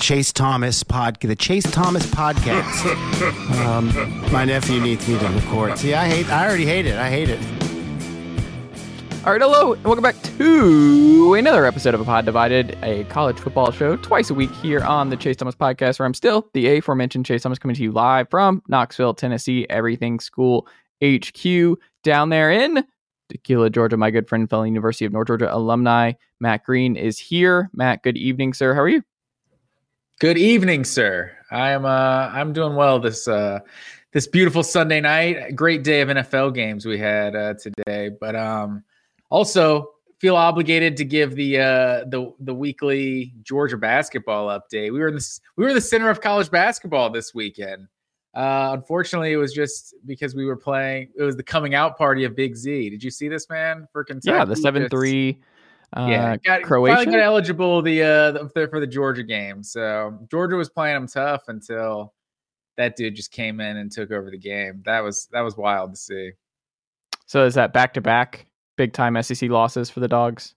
Chase Thomas pod, the Chase Thomas podcast. um, my nephew needs me to record. See, I hate. I already hate it. I hate it. All right, hello, and welcome back to another episode of A Pod Divided, a college football show twice a week here on the Chase Thomas podcast, where I'm still the aforementioned Chase Thomas coming to you live from Knoxville, Tennessee, Everything School HQ down there in Tequila, Georgia. My good friend, fellow University of North Georgia alumni, Matt Green, is here. Matt, good evening, sir. How are you? Good evening, sir. I am uh I'm doing well this uh this beautiful Sunday night. Great day of NFL games we had uh today, but um also feel obligated to give the uh the the weekly Georgia basketball update. We were in the we were in the center of college basketball this weekend. Uh unfortunately it was just because we were playing it was the coming out party of Big Z. Did you see this man for Kentucky? Yeah, the 7 3 uh, yeah, got, Croatia. finally got eligible the uh the, for- for the Georgia game. So Georgia was playing them tough until that dude just came in and took over the game. That was that was wild to see. So is that back to back big time SEC losses for the dogs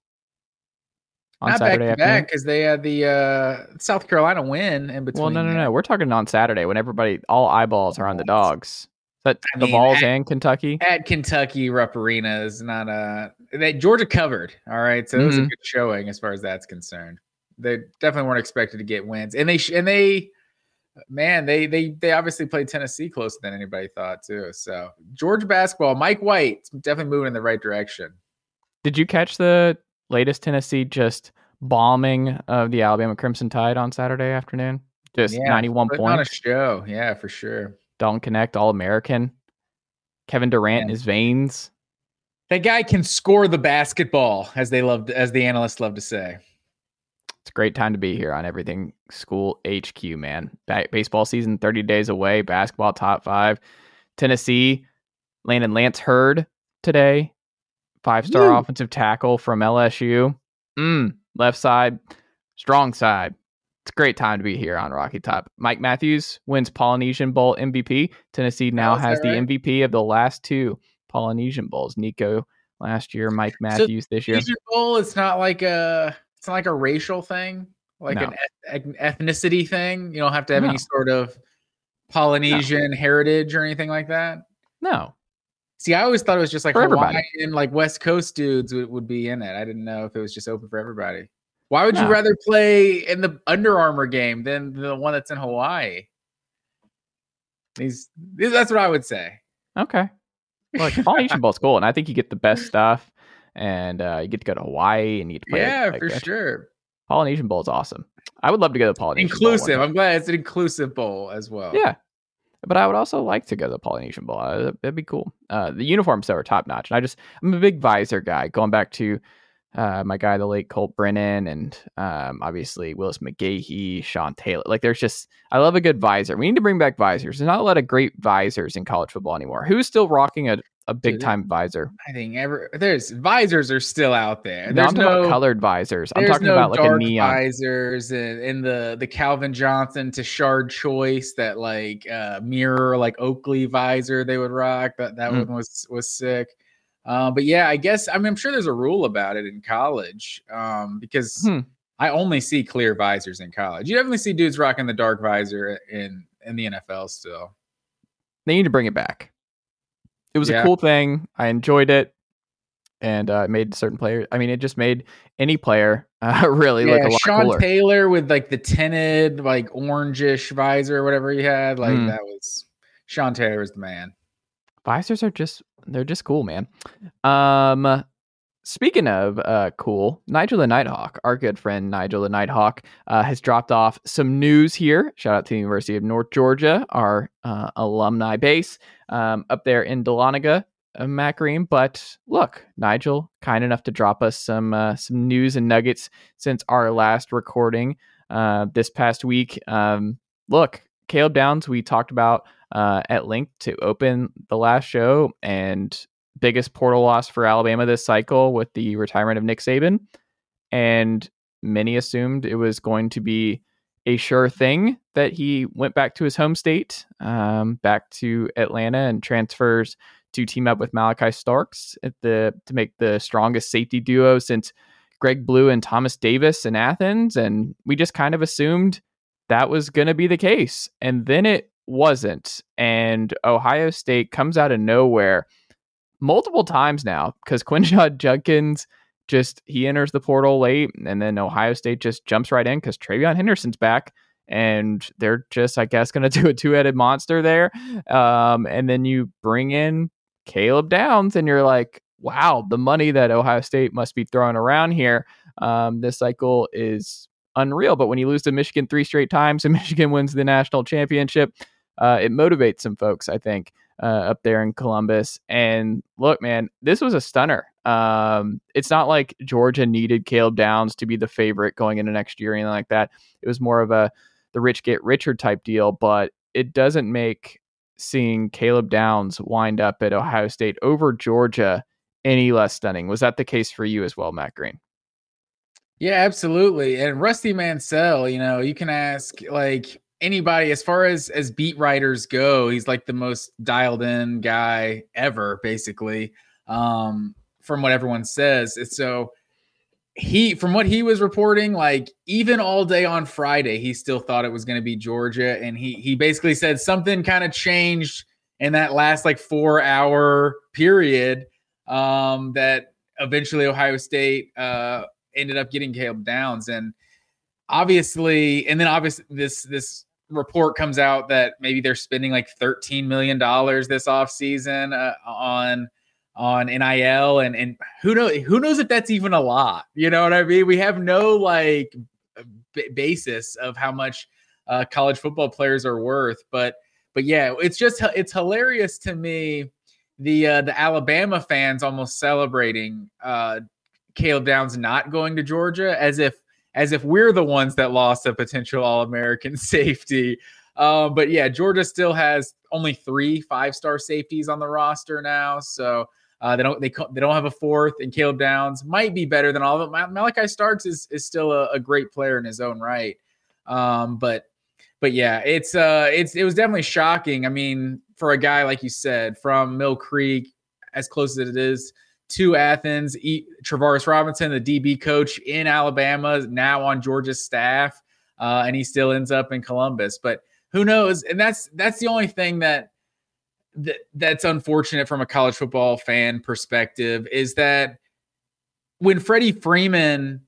on Not Saturday back to back because they had the uh South Carolina win in between. Well, no, no, no. We're talking on Saturday when everybody, all eyeballs are on the dogs. That I the mean, Vols at- and Kentucky? At Kentucky, Rupp Arena is not a that Georgia covered. All right, so it was a Mhm. good showing as far as that's concerned. They definitely weren't expected to get wins, and they sh- and they, man, they they they obviously played Tennessee closer than anybody thought too. So Georgia basketball, Mike White, definitely moving in the right direction. Did you catch the latest Tennessee just bombing of the Alabama Crimson Tide on Saturday afternoon? Just Yeah, 91 points on a show, yeah, for sure. Dalton Knecht, All American. Kevin Durant in his veins. That guy can score the basketball, as they love, as the analysts love to say. It's a great time to be here on Everything School HQ, man. Ba- baseball season 30 days away, basketball top five. Tennessee landed Lance Heard today, five star offensive tackle from LSU. Mm, left side, strong side. It's a great time to be here on Rocky Top. Mike Matthews wins Polynesian Bowl MVP. Tennessee now has the right? MVP of the last two Polynesian Bowls. Nico last year, Mike Matthews this year. Asian Bowl, it's not like a, it's not like a racial thing, like No. an eth- ethnicity thing. You don't have to have No. any sort of Polynesian heritage or anything like that. No, See, I always thought it was just like For everybody. Like West Coast dudes would, would be in it. I didn't know if it was just open for everybody. Why would you rather play in the Under Armour game than the one that's in Hawaii? These, these that's what I would say. Okay. Look, Polynesian Bowl's cool, and I think you get the best stuff, and uh, you get to go to Hawaii, and you get to play. yeah, like, for sure. Polynesian Bowl's awesome. I would love to go to the Polynesian Bowl Inclusive. I'm glad it's an inclusive bowl as well. Yeah, but I would also like to go to the Polynesian Bowl. Uh, that'd be cool. Uh, the uniforms though are top notch, and I just I'm a big visor guy. Going back to uh, my guy, the late Colt Brennan, and um, obviously Willis McGahee, Sean Taylor. Like, there's just, I love a good visor. We need to bring back visors. There's not a lot of great visors in college football anymore. Who's still rocking a, a big time visor? I think ever there's visors are still out there. No, There's I'm talking about colored visors. I'm talking no about like a neon. visors and, and the the Calvin Johnson to Shard choice that like uh, mirror like Oakley visor they would rock. That that Mm. one was was sick. Uh, but yeah, I guess I mean I'm sure there's a rule about it in college um, because Hmm. I only see clear visors in college. You definitely see dudes rocking the dark visor in in the NFL still. They need to bring it back. It was Yeah. a cool thing. I enjoyed it. And uh, it made certain players, I mean, it just made any player uh, really look a lot Sean cooler. Taylor with like the tinted, like orangish visor or whatever he had. Like Mm. that was Sean Taylor was the man. visors are just they're just cool man. Um speaking of uh cool nigel the nighthawk our good friend nigel the nighthawk uh, has dropped off some news here. Shout out to the university of north georgia our uh, alumni base um, up there in dahlonega uh, but look, Nigel, kind enough to drop us some uh, some news and nuggets since our last recording uh, this past week. Um, look, Caleb Downs, we talked about uh, at length to open the last show and biggest portal loss for Alabama this cycle with the retirement of Nick Saban. And many assumed it was going to be a sure thing that he went back to his home state, um, back to Atlanta and transfers to team up with Malachi Starks at the to make the strongest safety duo since Greg Blue and Thomas Davis in Athens. And we just kind of assumed that was going to be the case. And then it wasn't. And Ohio State comes out of nowhere multiple times now because Quinshon Judkins just he enters the portal late and then Ohio State just jumps right in because TreVeyon Henderson's back and they're just I guess going to do a two-headed monster there. Um, and then you bring in Caleb Downs and you're like, wow, the money that Ohio State must be throwing around here um, this cycle is unreal. But when you lose to Michigan three straight times and Michigan wins the national championship, uh, it motivates some folks, I think, uh, up there in Columbus. And look, man, this was a stunner. Um, it's not like Georgia needed Caleb Downs to be the favorite going into next year or anything like that. It was more of a the rich get richer type deal, but it doesn't make seeing Caleb Downs wind up at Ohio State over Georgia any less stunning. Was that the case for you as well, Matt Green? Yeah, absolutely. And Rusty Mansell, you know, you can ask like anybody as far as as beat writers go, he's like the most dialed in guy ever, basically. Um, from what everyone says. So he from what he was reporting, like even all day on Friday, he still thought it was going to be Georgia. And he he basically said something kind of changed in that last like four hour period. Um, that eventually Ohio State uh ended up getting Caleb Downs. And obviously, and then obviously this this report comes out that maybe they're spending like $13 million this offseason uh, on on NIL and and who knows who knows if that's even a lot. You know what I mean? We have no like b- basis of how much uh, college football players are worth, but but yeah, it's just it's hilarious to me the uh, the Alabama fans almost celebrating uh, Caleb Downs not going to Georgia as if as if we're the ones that lost a potential All American safety. Um, but yeah, Georgia still has only three five star safeties on the roster now, so uh, they don't they they don't have a fourth. And Caleb Downs might be better than all of them. Malachi Starks is is still a, a great player in his own right, um, but but yeah, it's uh it's it was definitely shocking. I mean, for a guy like you said from Mill Creek, as close as it is to Athens, e- Robinson, the DB coach in Alabama, is now on Georgia's staff, uh, and he still ends up in Columbus. But who knows? And that's that's the only thing that that that's unfortunate from a college football fan perspective is that when Freddie Freeman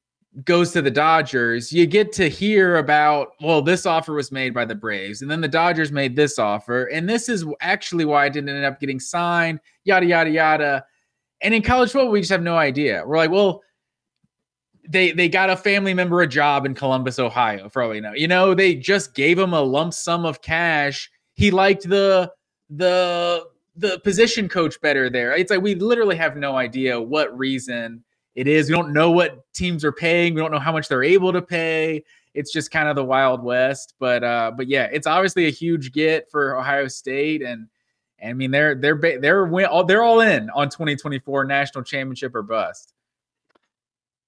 goes to the Dodgers, you get to hear about, well, this offer was made by the Braves, and then the Dodgers made this offer, and this is actually why it didn't end up getting signed, yada, yada, yada. And in college football, we just have no idea. We're like, well, they they got a family member a job in Columbus, Ohio, for all we know. You know, they just gave him a lump sum of cash. He liked the the the position coach better there. It's like we literally have no idea what reason it is. We don't know what teams are paying. We don't know how much they're able to pay. It's just kind of the wild west. But uh, but yeah, it's obviously a huge get for Ohio State, and I mean they're they're they're they're, they're all in on 2024 national championship or bust.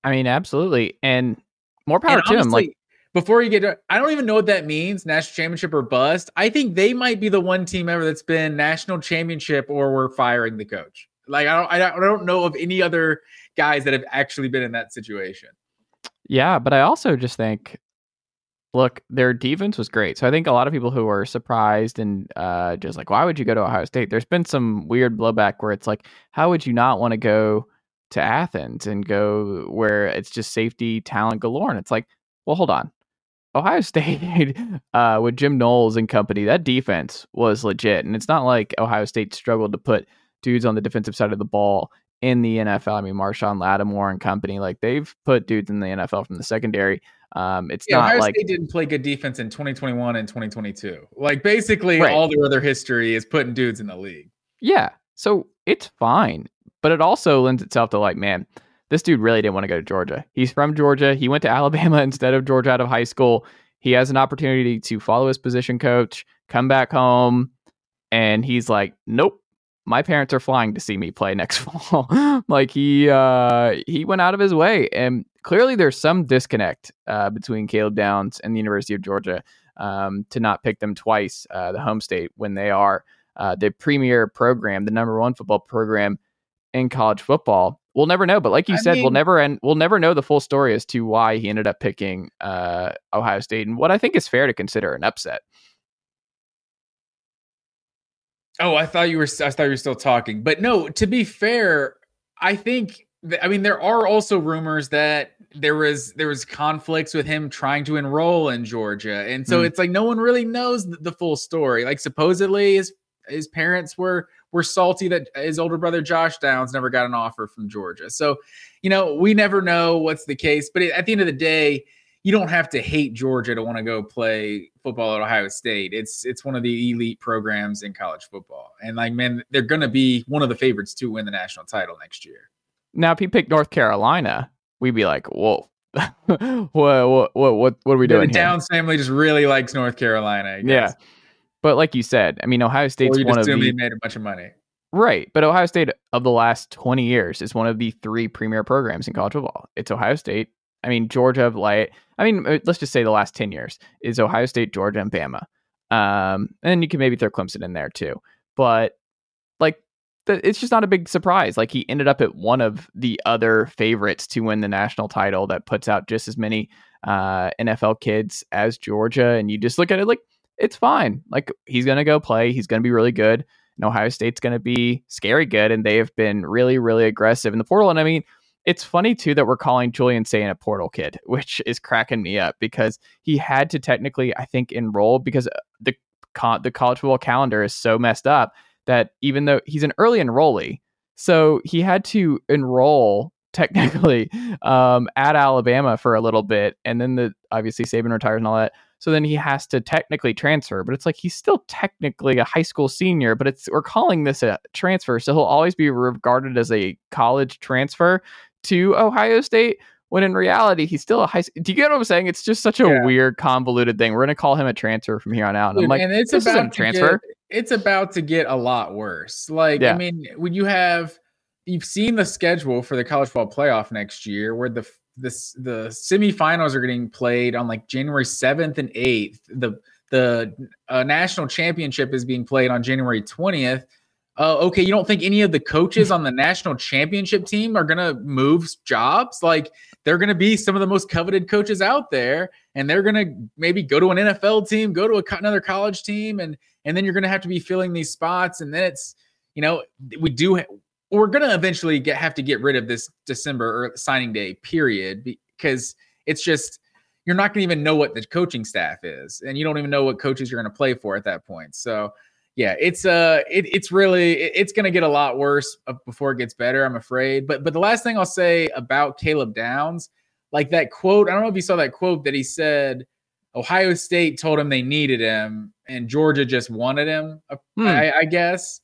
I mean, absolutely, and more power and to honestly, him. Like before you get to, I don't even know what that means, national championship or bust. I think they might be the one team ever that's been national championship or we're firing the coach. Like I don't I don't know of any other guys that have actually been in that situation. Yeah, but I also just think look, their defense was great. So I think a lot of people who are surprised and uh, just like, why would you go to Ohio State? There's been some weird blowback where it's like, how would you not want to go to Athens and go where it's just safety, talent galore? And it's like, well, hold on. Ohio State uh, with Jim Knowles and company, that defense was legit. And it's not like Ohio State struggled to put dudes on the defensive side of the ball in the NFL. I mean, Marshon Lattimore and company, like they've put dudes in the NFL from the secondary. Um, it's yeah, not Ohio like State didn't play good defense in 2021 and 2022. Like basically right. all their other history is putting dudes in the league. Yeah. So it's fine. But it also lends itself to like, man, this dude really didn't want to go to Georgia. He's from Georgia. He went to Alabama instead of Georgia out of high school. He has an opportunity to follow his position coach, come back home, and he's like, nope, my parents are flying to see me play next fall. like he uh, he went out of his way, and clearly there's some disconnect uh, between Caleb Downs and the University of Georgia um, to not pick them twice, uh, the home state, when they are uh, the premier program, the number one football program in college football. We'll never know, but like you I said, mean, we'll never end. We'll never know the full story as to why he ended up picking uh, Ohio State, and what I think is fair to consider an upset. Oh, I thought you were. I thought you were still talking, but no. To be fair, I think. I mean, there are also rumors that there was there was conflicts with him trying to enroll in Georgia, and so mm. it's like no one really knows the, the, full story. Like supposedly his his parents were were salty that his older brother Josh Downs never got an offer from Georgia. So, you know, we never know what's the case. But at the end of the day, you don't have to hate Georgia to want to go play football at Ohio State. It's it's one of the elite programs in college football, and like man, they're going to be one of the favorites to win the national title next year. Now, if he picked North Carolina, we'd be like, whoa. what, what what what what are we doing? The Downs family just really likes North Carolina. Yeah, but like you said, I mean, Ohio State's one of the he made a bunch of money. Right. But Ohio State of the last 20 years is one of the three premier programs in college football. It's Ohio State, I mean, Georgia of late. I mean, uh, let's just say the last 10 years is Ohio State, Georgia, and Bama. Um, and you can maybe throw Clemson in there too. But it's just not a big surprise. Like, he ended up at one of the other favorites to win the national title that puts out just as many uh, NFL kids as Georgia. And you just look at it like, it's fine. Like, he's going to go play, he's going to be really good. And Ohio State's going to be scary good. And they have been really, really aggressive in the portal. And I mean, it's funny too that we're calling Julian Sayin a portal kid, which is cracking me up because he had to technically, I think, enroll because uh, the the college football calendar is so messed up that even though he's an early enrollee, so he had to enroll technically um, at Alabama for a little bit, and then the obviously Saban retires and all that. So then he has to technically transfer, but it's like he's still technically a high school senior, but it's we're calling this a transfer, so he'll always be regarded as a college transfer to Ohio State when in reality he's still a high. Do you get what I'm saying? It's just such a yeah. weird, convoluted thing. We're gonna call him a transfer from here on out. And I'm like, and it's this about transfer. Get, it's about to get a lot worse. Like, yeah. I mean, when you have you've seen the schedule for the college football playoff next year, where the this the semifinals are getting played on like January 7th and 8th. The the uh, national championship is being played on January 20th uh, okay, you don't think any of the coaches on the national championship team are going to move jobs? Like they're going to be some of the most coveted coaches out there, and they're going to maybe go to an NFL team, go to a, another college team, and and then you're going to have to be filling these spots, and then it's you know we do we're going to eventually get have to get rid of this December or signing day period because it's just you're not going to even know what the coaching staff is, and you don't even know what coaches you're going to play for at that point. So yeah, it's uh, it, it's really it's going to get a lot worse before it gets better. I'm afraid. But but the last thing I'll say about Caleb Downs, like that quote, I don't know if you saw that quote that he said. Ohio State told him they needed him, and Georgia just wanted him. Uh, hmm. I, I guess.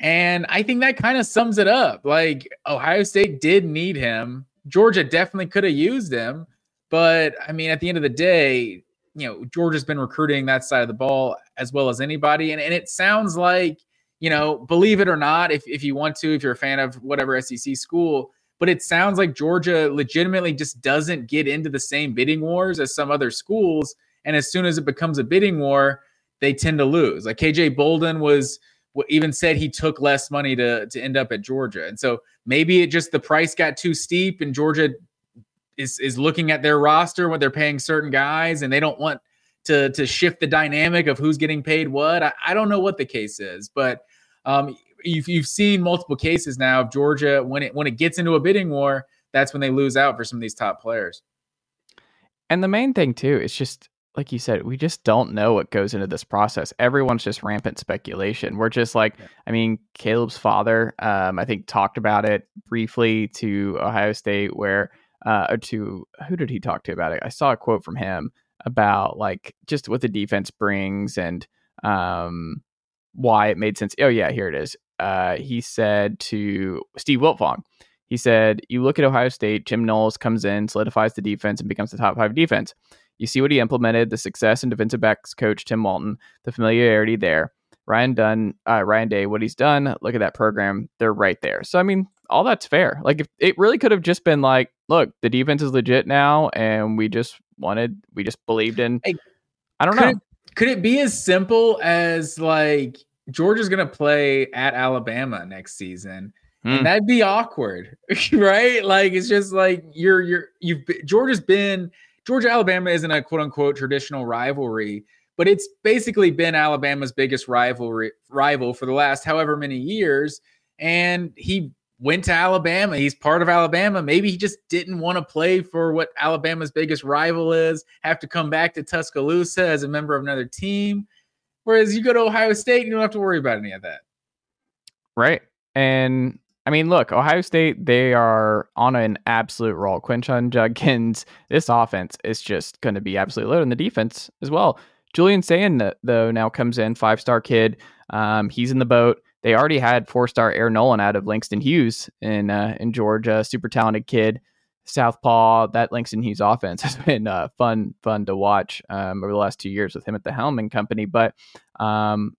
And I think that kind of sums it up. Like Ohio State did need him. Georgia definitely could have used him. But I mean, at the end of the day, you know, Georgia's been recruiting that side of the ball as well as anybody. And, and it sounds like, you know, believe it or not, if, if you want to, if you're a fan of whatever SEC school, but it sounds like Georgia legitimately just doesn't get into the same bidding wars as some other schools. And as soon as it becomes a bidding war, they tend to lose. Like KJ Bolden was even said he took less money to to end up at Georgia. And so maybe it just the price got too steep and Georgia is is looking at their roster when they're paying certain guys and they don't want to to shift the dynamic of who's getting paid what. I, I don't know what the case is, but um, you've you've seen multiple cases now of Georgia when it when it gets into a bidding war, that's when they lose out for some of these top players. And the main thing too is just like you said, we just don't know what goes into this process. Everyone's just rampant speculation. We're just like, yeah. I mean, Caleb's father, um, I think talked about it briefly to Ohio State, where uh, or to who did he talk to about it? I saw a quote from him about like just what the defense brings and um, why it made sense. Oh yeah, here it is. Uh, he said to Steve Wiltfong, he said, "You look at Ohio State. Jim Knowles comes in, solidifies the defense, and becomes the top five defense. You see what he implemented, the success in defensive backs coach Tim Walton, the familiarity there. Ryan Dunn, uh, Ryan Day, what he's done. Look at that program. They're right there. So I mean, all that's fair. Like if it really could have just been like, look, the defense is legit now, and we just wanted, we just believed in. Hey, I don't could know. It, could it be as simple as like Georgia's going to play at Alabama next season? And hmm. that'd be awkward, right? Like it's just like you're you're you've Georgia's been Georgia Alabama isn't a quote unquote traditional rivalry, but it's basically been Alabama's biggest rivalry rival for the last however many years. And he went to Alabama. He's part of Alabama. Maybe he just didn't want to play for what Alabama's biggest rival is, have to come back to Tuscaloosa as a member of another team. Whereas you go to Ohio State and you don't have to worry about any of that. Right. And I mean, look, Ohio State, they are on an absolute roll. Quinshon Judkins, this offense is just going to be absolutely loaded. And the defense as well. Julian Sayin, though, now comes in, five star kid. Um, he's in the boat. They already had four star Air Noland out of Langston Hughes in uh, in Georgia, super talented kid, Southpaw. That Langston Hughes offense has been uh, fun fun to watch um, over the last two years with him at the helm and company. But um,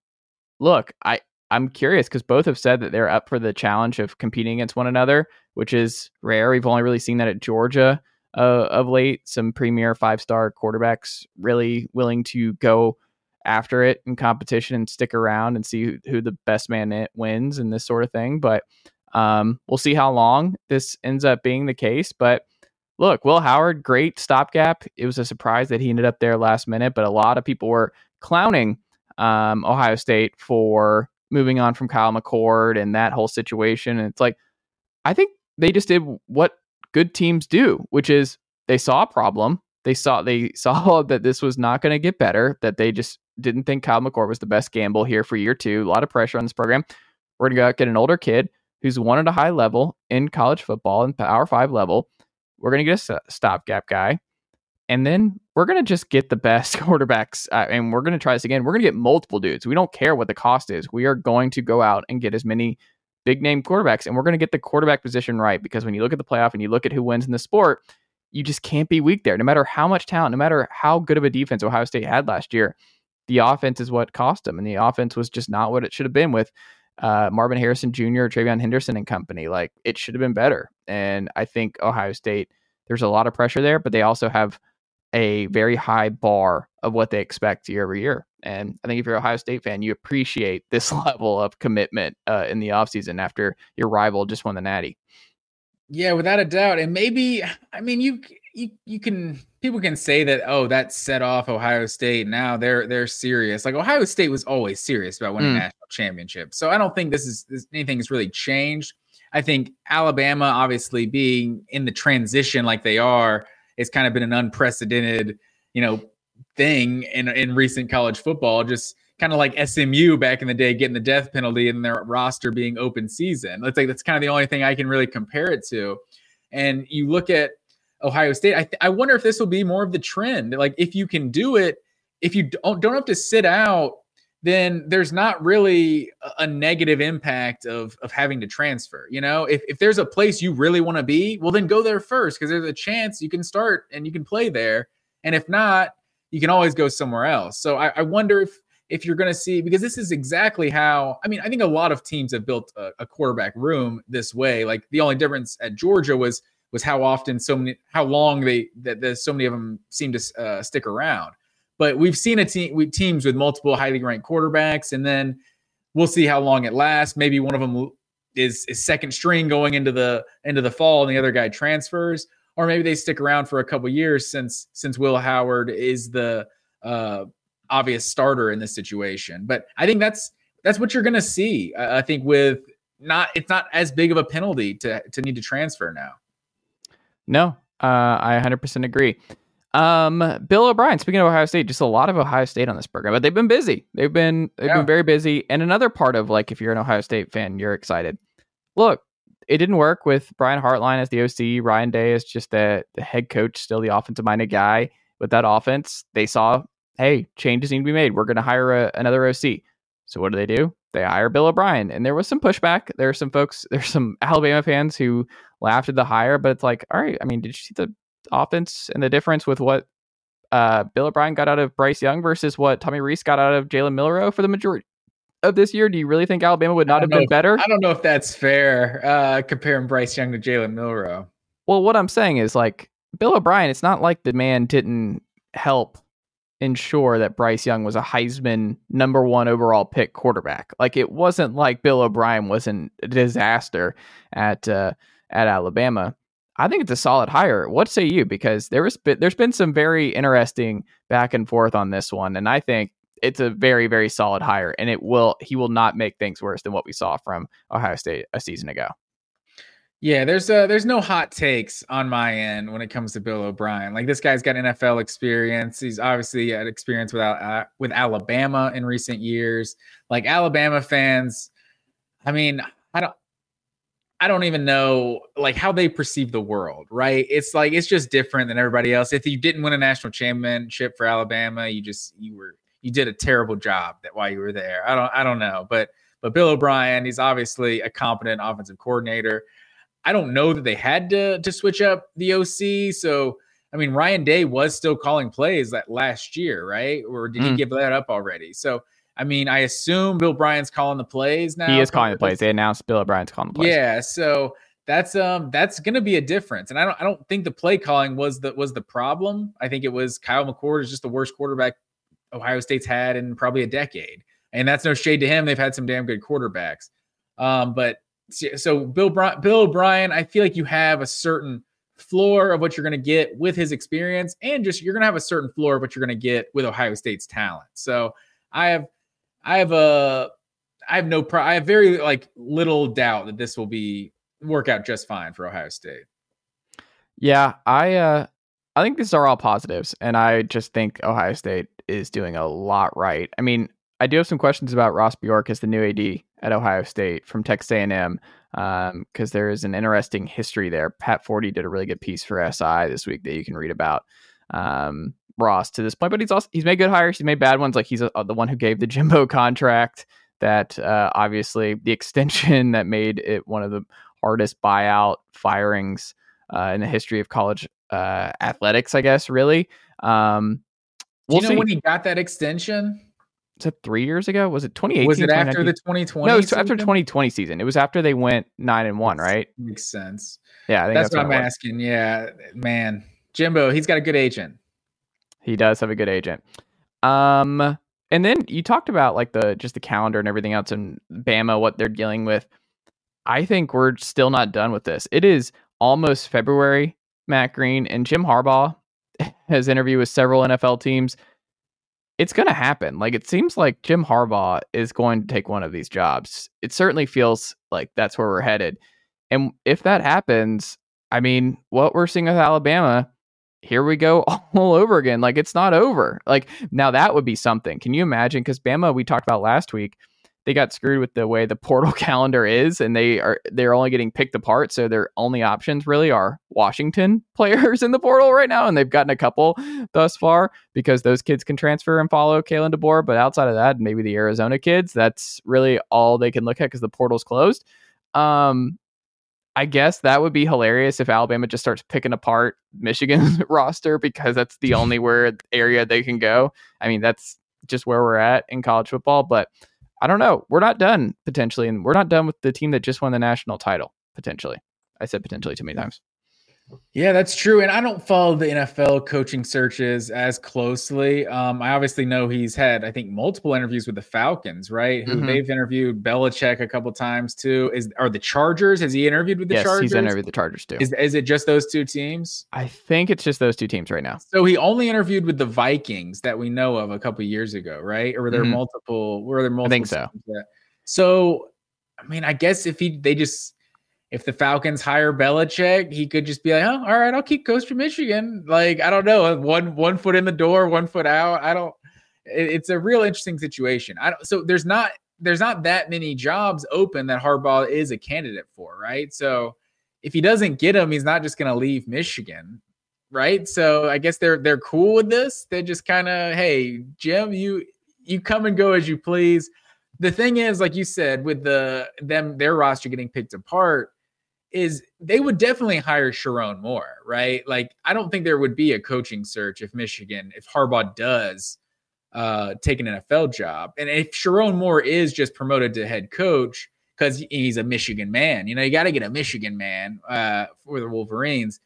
look, I I'm curious because both have said that they're up for the challenge of competing against one another, which is rare. We've only really seen that at Georgia uh, of late. Some premier five star quarterbacks really willing to go after it in competition and stick around and see who, who the best man wins and this sort of thing. But um, we'll see how long this ends up being the case. But look, Will Howard, great stopgap. It was a surprise that he ended up there last minute, but a lot of people were clowning um, Ohio State for moving on from Kyle McCord and that whole situation. And it's like, I think they just did what good teams do, which is they saw a problem. They saw they saw that this was not going to get better. That they just didn't think Kyle McCord was the best gamble here for year two. A lot of pressure on this program. We're going to go out get an older kid who's won at a high level in college football and Power Five level. We're going to get a stopgap guy. And then we're going to just get the best quarterbacks. Uh, and we're going to try this again. We're going to get multiple dudes. We don't care what the cost is. We are going to go out and get as many big name quarterbacks. And we're going to get the quarterback position right because when you look at the playoff and you look at who wins in the sport, you just can't be weak there. No matter how much talent, no matter how good of a defense Ohio State had last year, the offense is what cost them, and the offense was just not what it should have been with uh, Marvin Harrison Jr., TreVeyon Henderson, and company. Like it should have been better, and I think Ohio State. There's a lot of pressure there, but they also have a very high bar of what they expect year over year. And I think if you're an Ohio State fan, you appreciate this level of commitment uh, in the offseason after your rival just won the Natty. Yeah, without a doubt. And maybe, I mean, you you you can people can say that oh that set off Ohio State now they're they're serious. Like Ohio State was always serious about winning mm. national championship so I don't think this is this, anything has really changed. I think Alabama obviously being in the transition like they are it's kind of been an unprecedented you know thing in in recent college football just kind of like SMU back in the day getting the death penalty and their roster being open season. Let's say that's kind of the only thing I can really compare it to. And you look at Ohio State. I, th- I wonder if this will be more of the trend. Like if you can do it, if you don't don't have to sit out then there's not really a negative impact of of having to transfer. You know, if if there's a place you really want to be, well then go there first because there's a chance you can start and you can play there. And if not, you can always go somewhere else. So I, I wonder if if you're going to see because this is exactly how I mean I think a lot of teams have built a, a quarterback room this way. Like the only difference at Georgia was was how often so many how long they that, so many of them seem to uh, stick around. But we've seen a team with teams with multiple highly ranked quarterbacks, and then we'll see how long it lasts. Maybe one of them is, is second string going into the into the fall, and the other guy transfers, or maybe they stick around for a couple years since since Will Howard is the uh, obvious starter in this situation. But I think that's that's what you're going to see. I think with not it's not as big of a penalty to to need to transfer now. No, uh, I 100% agree. Um, Bill O'Brien. Speaking of Ohio State, just a lot of Ohio State on this program, but they've been busy. They've been they've yeah. been very busy. And another part of like, if you're an Ohio State fan, you're excited. Look, it didn't work with Brian Hartline as the OC. Ryan Day is just the the head coach, still the offensive minded guy with that offense. They saw, hey, changes need to be made. We're going to hire a, another OC. So what do they do? They hire Bill O'Brien, and there was some pushback. There are some folks, there's some Alabama fans who laughed at the hire, but it's like, all right. I mean, did you see the offense and the difference with what uh, Bill O'Brien got out of Bryce Young versus what Tommy Rees got out of Jalen Milroe for the majority of this year? Do you really think Alabama would not have been if, better? I don't know if that's fair uh, comparing Bryce Young to Jalen Milroe. Well, what I'm saying is like Bill O'Brien. It's not like the man didn't help ensure that Bryce Young was a Heisman number one overall pick quarterback. Like it wasn't like Bill O'Brien was a disaster at uh, at Alabama. I think it's a solid hire. What say you? Because there was there's been some very interesting back and forth on this one, and I think it's a very very solid hire, and it will he will not make things worse than what we saw from Ohio State a season ago. Yeah, there's uh there's no hot takes on my end when it comes to Bill O'Brien. Like this guy's got NFL experience. He's obviously had experience with uh, with Alabama in recent years. Like Alabama fans, I mean, I don't I don't even know like how they perceive the world, right? It's like it's just different than everybody else. If you didn't win a national championship for Alabama, you just you were you did a terrible job that while you were there. I don't I don't know, but but Bill O'Brien, he's obviously a competent offensive coordinator. I don't know that they had to to switch up the OC, so I mean Ryan Day was still calling plays that last year, right? Or did mm. he give that up already? So I mean, I assume Bill Bryant's calling the plays now. He is calling the plays. They announced Bill Bryant's calling the plays. Yeah, so that's um that's going to be a difference. And I don't I don't think the play calling was the was the problem. I think it was Kyle McCord is just the worst quarterback Ohio State's had in probably a decade. And that's no shade to him. They've had some damn good quarterbacks. Um, but so Bill Bry- Bill O'Brien, I feel like you have a certain floor of what you're going to get with his experience, and just you're going to have a certain floor of what you're going to get with Ohio State's talent. So I have I have a I have no pro- I have very like little doubt that this will be work out just fine for Ohio State. Yeah, I uh I think these are all positives and I just think Ohio State is doing a lot right. I mean, I do have some questions about Ross Bjork as the new AD at Ohio State from Texas A&M because um, there is an interesting history there. Pat Forde did a really good piece for SI this week that you can read about. Um, Ross to this point, but he's also he's made good hires. He's made bad ones. Like he's a, uh, the one who gave the Jimbo contract. That uh, obviously the extension that made it one of the hardest buyout firings uh, in the history of college uh, athletics. I guess really. Um, we'll Do you know see. when he got that extension? Was it three years ago? Was it 2018? Was it after the 2020? No, it after 2020 season. It was after they went nine and one, right? Makes sense. Yeah, that's, that's, what I'm asking. Yeah, man, Jimbo, he's got a good agent. He does have a good agent. Um, and then you talked about like the just the calendar and everything else and Bama, what they're dealing with. I think we're still not done with this. It is almost February, Matt Green and Jim Harbaugh has interviewed with several NFL teams. It's going to happen. Like it seems like Jim Harbaugh is going to take one of these jobs. It certainly feels like that's where we're headed. And if that happens, I mean, what we're seeing with Alabama here we go all over again. Like it's not over. Like now that would be something. Can you imagine? Because Bama, we talked about last week, they got screwed with the way the portal calendar is, and they are they're only getting picked apart. So their only options really are Washington players in the portal right now, and they've gotten a couple thus far because those kids can transfer and follow Kalen DeBoer. But outside of that, maybe the Arizona kids. That's really all they can look at because the portal's closed. Um, I guess that would be hilarious if Alabama just starts picking apart Michigan's roster because that's the only where area they can go. I mean, that's just where we're at in college football, but I don't know. We're not done potentially, and we're not done with the team that just won the national title potentially. I said potentially too many times. Yeah, that's true. And I don't follow the NFL coaching searches as closely. Um, I obviously know he's had, I think, multiple interviews with the Falcons, right? Who Mhm. they've interviewed Belichick a couple times too. Is are the Chargers? Has he interviewed with the yes, Chargers? he's interviewed the Chargers too. Is is it just those two teams? I think it's just those two teams right now. So he only interviewed with the Vikings that we know of a couple years ago, right? Or were there Mhm. multiple? Were there multiple? I think so. that- so, I mean, I guess if he they just if the Falcons hire Belichick, he could just be like, "Oh, all right, I'll keep Coach from Michigan." Like I don't know, uh, one one foot in the door, one foot out. I don't. it- it's a real interesting situation. I don't. So there's not there's not that many jobs open that Harbaugh is a candidate for, right? So if he doesn't get him, he's not just going to leave Michigan right? So I guess they're they're cool with this. They're just kind of, hey, Jim, you you come and go as you please. The thing is, like you said, with the them their roster getting picked apart, is they would definitely hire Sherrone Moore, right? Like I don't think there would be a coaching search if Michigan, if Harbaugh does uh take an NFL job. And if Sherrone Moore is just promoted to head coach because he's a Michigan man, you know, you got to get a Michigan man uh for the Wolverines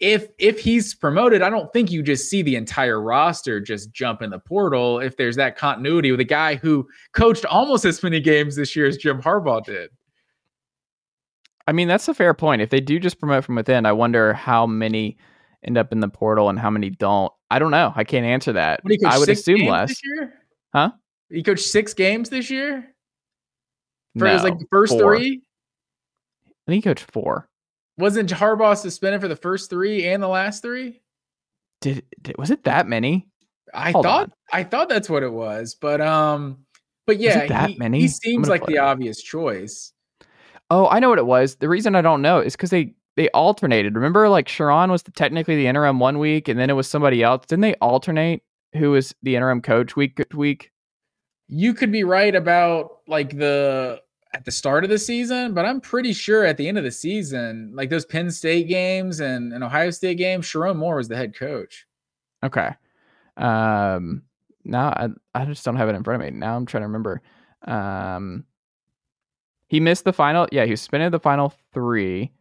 if if he's promoted, I don't think you just see the entire roster just jump in the portal if there's that continuity with a guy who coached almost as many games this year as Jim Harbaugh did. I mean, that's a fair point. If they do just promote from within, I wonder how many end up in the portal and how many don't. I don't know. I can't answer that. What, I would assume less. Huh? He coached six games this year for no, his like the first four. three. I think he coached four. Wasn't Harbaugh suspended for the first three and the last three? Did, did was it that many? I Hold thought on. I thought that's what it was, but um, but yeah, that he, many? he seems like the it. obvious choice. Oh, I know what it was. The reason I don't know is because they they alternated. Remember, like Sherrone was the, technically the interim one week, and then it was somebody else. Didn't they alternate who was the interim coach week to week? you could be right about like the at the start of the season, but I'm pretty sure at the end of the season, like those Penn State games and, and Ohio State games, Sherrone Moore was the head coach. Okay. Um. Now I I just don't have it in front of me. Now I'm trying to remember. Um. He missed the final. Yeah, he was spinning the final three.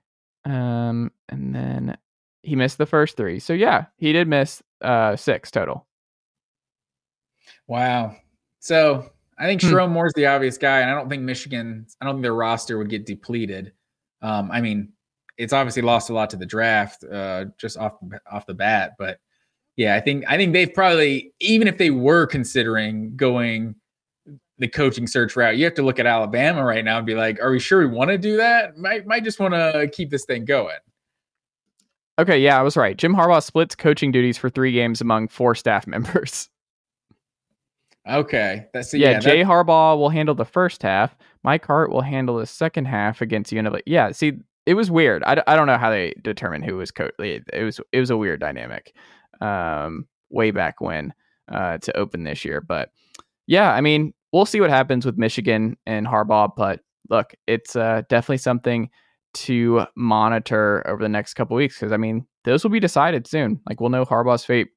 Um, and then he missed the first three. So yeah, he did miss uh six total. Wow. So I think Hmm. Sherrone Moore's the obvious guy, and I don't think Michigan, I don't think their roster would get depleted. Um, I mean, it's obviously lost a lot to the draft, uh, just off off the bat, but yeah, I think I think they've probably even if they were considering going the coaching search route, you have to look at Alabama right now and be like, are we sure we want to do that? Might might just want to keep this thing going. Okay, yeah, I was right. Jim Harbaugh splits coaching duties for three games among four staff members. Okay, that's yeah, yeah. Jay Harbaugh will handle the first half. Mike Hart will handle the second half against UNLV. Yeah, see, it was weird. I, d- I don't know how they determined who was coach. It was it was a weird dynamic, um, way back when uh, to open this year. But yeah, I mean, we'll see what happens with Michigan and Harbaugh. But look, it's uh, definitely something to monitor over the next couple weeks because I mean, those will be decided soon. Like we'll know Harbaugh's fate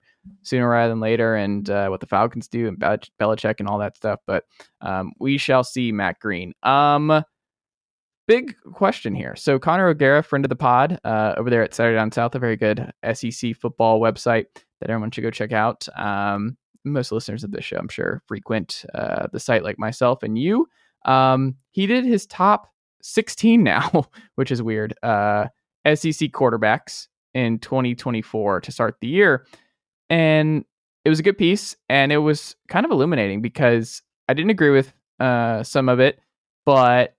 sooner rather than later, and uh, what the Falcons do and Bel- Belichick and all that stuff. But um, we shall see, Matt Green. Um, big question here. So Connor O'Gara, friend of the pod, uh, over there at Saturday Down South, a very good SEC football website that everyone should go check out. Um, most listeners of this show, I'm sure, frequent uh, the site like myself and you. Um, he did his top 16 now, which is weird. Uh, SEC quarterbacks in 2024 to start the year. And it was a good piece and it was kind of illuminating because I didn't agree with uh, some of it, but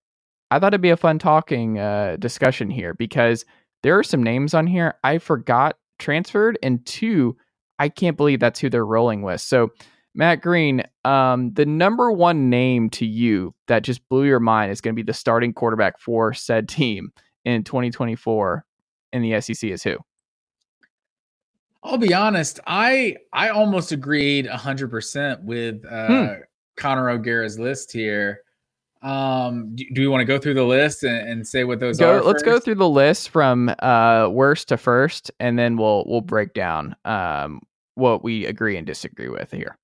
I thought it'd be a fun talking uh, discussion here because there are some names on here I forgot transferred, and two, I can't believe that's who they're rolling with. So Matt Green, um, the number one name to you that just blew your mind is going to be the starting quarterback for said team in 2024 in the SEC is who? I'll be honest. I I almost agreed hundred percent with uh, hmm. Connor O'Gara's list here. Um, do, do we want to go through the list and, and say what those go, are? Let's go through the list from uh, worst to first, and then we'll we'll break down um, what we agree and disagree with here.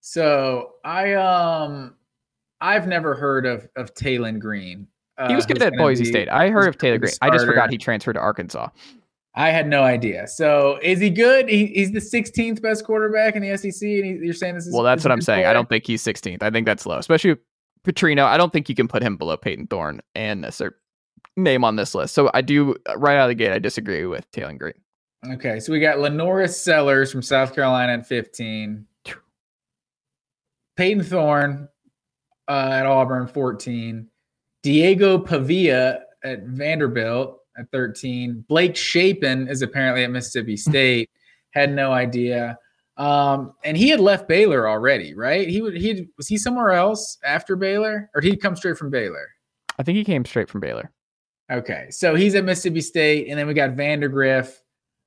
So I um I've never heard of of Taylen Green. Uh, he was good at Boise be, State. I heard of Taylor Green. I just forgot he transferred to Arkansas. I had no idea. So is he good? He, he's the 16th best quarterback in the SEC, and he, you're saying this is well. That's what I'm saying. Player? I don't think he's 16th. I think that's low, especially Petrino. I don't think you can put him below Payton Thorne and a certain name on this list. So I do right out of the gate. I disagree with Taylen Green. Okay, so we got LaNorris Sellers from South Carolina at 15. Payton Thorne uh, at Auburn 14. Diego Pavia at Vanderbilt at 13. Blake Shapen is apparently at Mississippi State. Had no idea. Um, and he had left Baylor already, right? He would he was he somewhere else after Baylor, or did he come straight from Baylor? I think he came straight from Baylor. Okay, so he's at Mississippi State, and then we got Vandagriff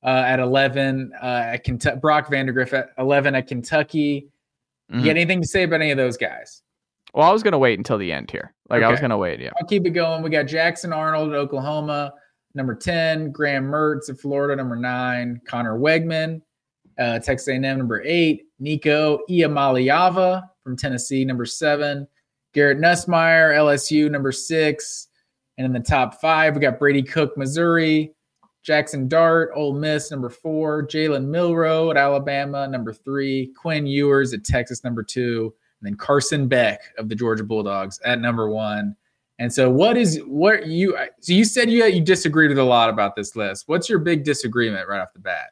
uh, at eleven uh, at Kentucky. Brock Vandagriff at eleven at Kentucky. Mm-hmm. You got anything to say about any of those guys? Well, I was gonna wait until the end here. Like okay. I was gonna wait. Yeah, I'll keep it going. We got Jackson Arnold at Oklahoma, number ten. Graham Mertz at Florida, number nine. Conner Weigman, uh, Texas A&M, number eight. Nico Iamaleava from Tennessee, number seven. Garrett Nussmeier LSU, number six. And in the top five, we got Brady Cook, Missouri. Jackson Dart, Ole Miss, number four. Jalen Milroe at Alabama, number three. Quinn Ewers at Texas, number two. And then Carson Beck of the Georgia Bulldogs at number one. And so, what is what you? So you said you you disagreed with a lot about this list. What's your big disagreement right off the bat?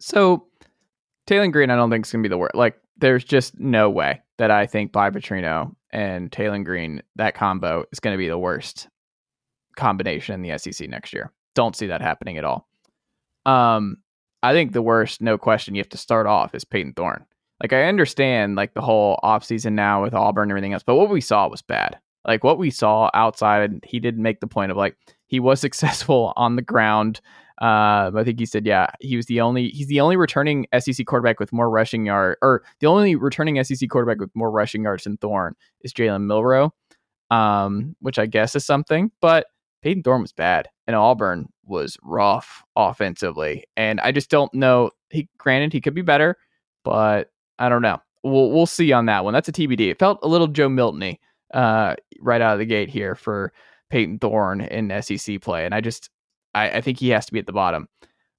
So, Taylen Green, I don't think is going to be the worst. Like, there's just no way that I think Bobby Petrino and Taylen Green that combo is going to be the worst combination in the SEC next year. Don't see that happening at all. Um, I think the worst, no question, you have to start off is Payton Thorne. Like I understand like the whole offseason now with Auburn and everything else, but what we saw was bad. Like what we saw outside, he didn't make the point of like he was successful on the ground. Uh, I think he said, yeah, he was the only he's the only returning SEC quarterback with more rushing yard, or the only returning SEC quarterback with more rushing yards than Thorne is Jalen Milroe, um, which I guess is something. But Payton Thorne was bad, and Auburn was rough offensively, and I just don't know. He granted he could be better, but I don't know. We'll we'll see on that one. That's a TBD. It felt a little Joe Miltony uh, right out of the gate here for Payton Thorne in SEC play, and I just I, I think he has to be at the bottom.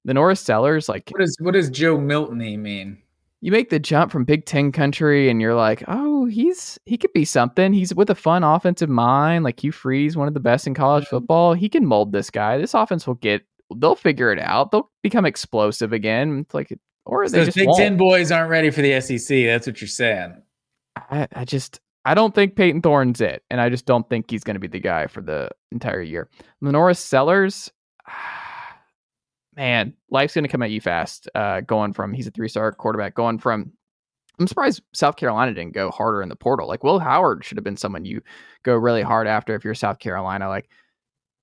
LaNorris Sellers, like what does what does Joe Miltony mean? You make the jump from Big Ten country, and you're like, oh, he's he could be something. He's with a fun offensive mind. Like Hugh Freeze, one of the best in college mm-hmm. football. He can mold this guy. This offense will get. They'll figure it out. They'll become explosive again. It's like or so they just Big won't. Ten boys aren't ready for the SEC. That's what you're saying. I, I just I don't think Payton Thorne's it, and I just don't think he's going to be the guy for the entire year. LaNorris Sellers, man, life's going to come at you fast. Uh, going from he's a three star quarterback, going from I'm surprised South Carolina didn't go harder in the portal. Like Will Howard should have been someone you go really hard after if you're South Carolina. Like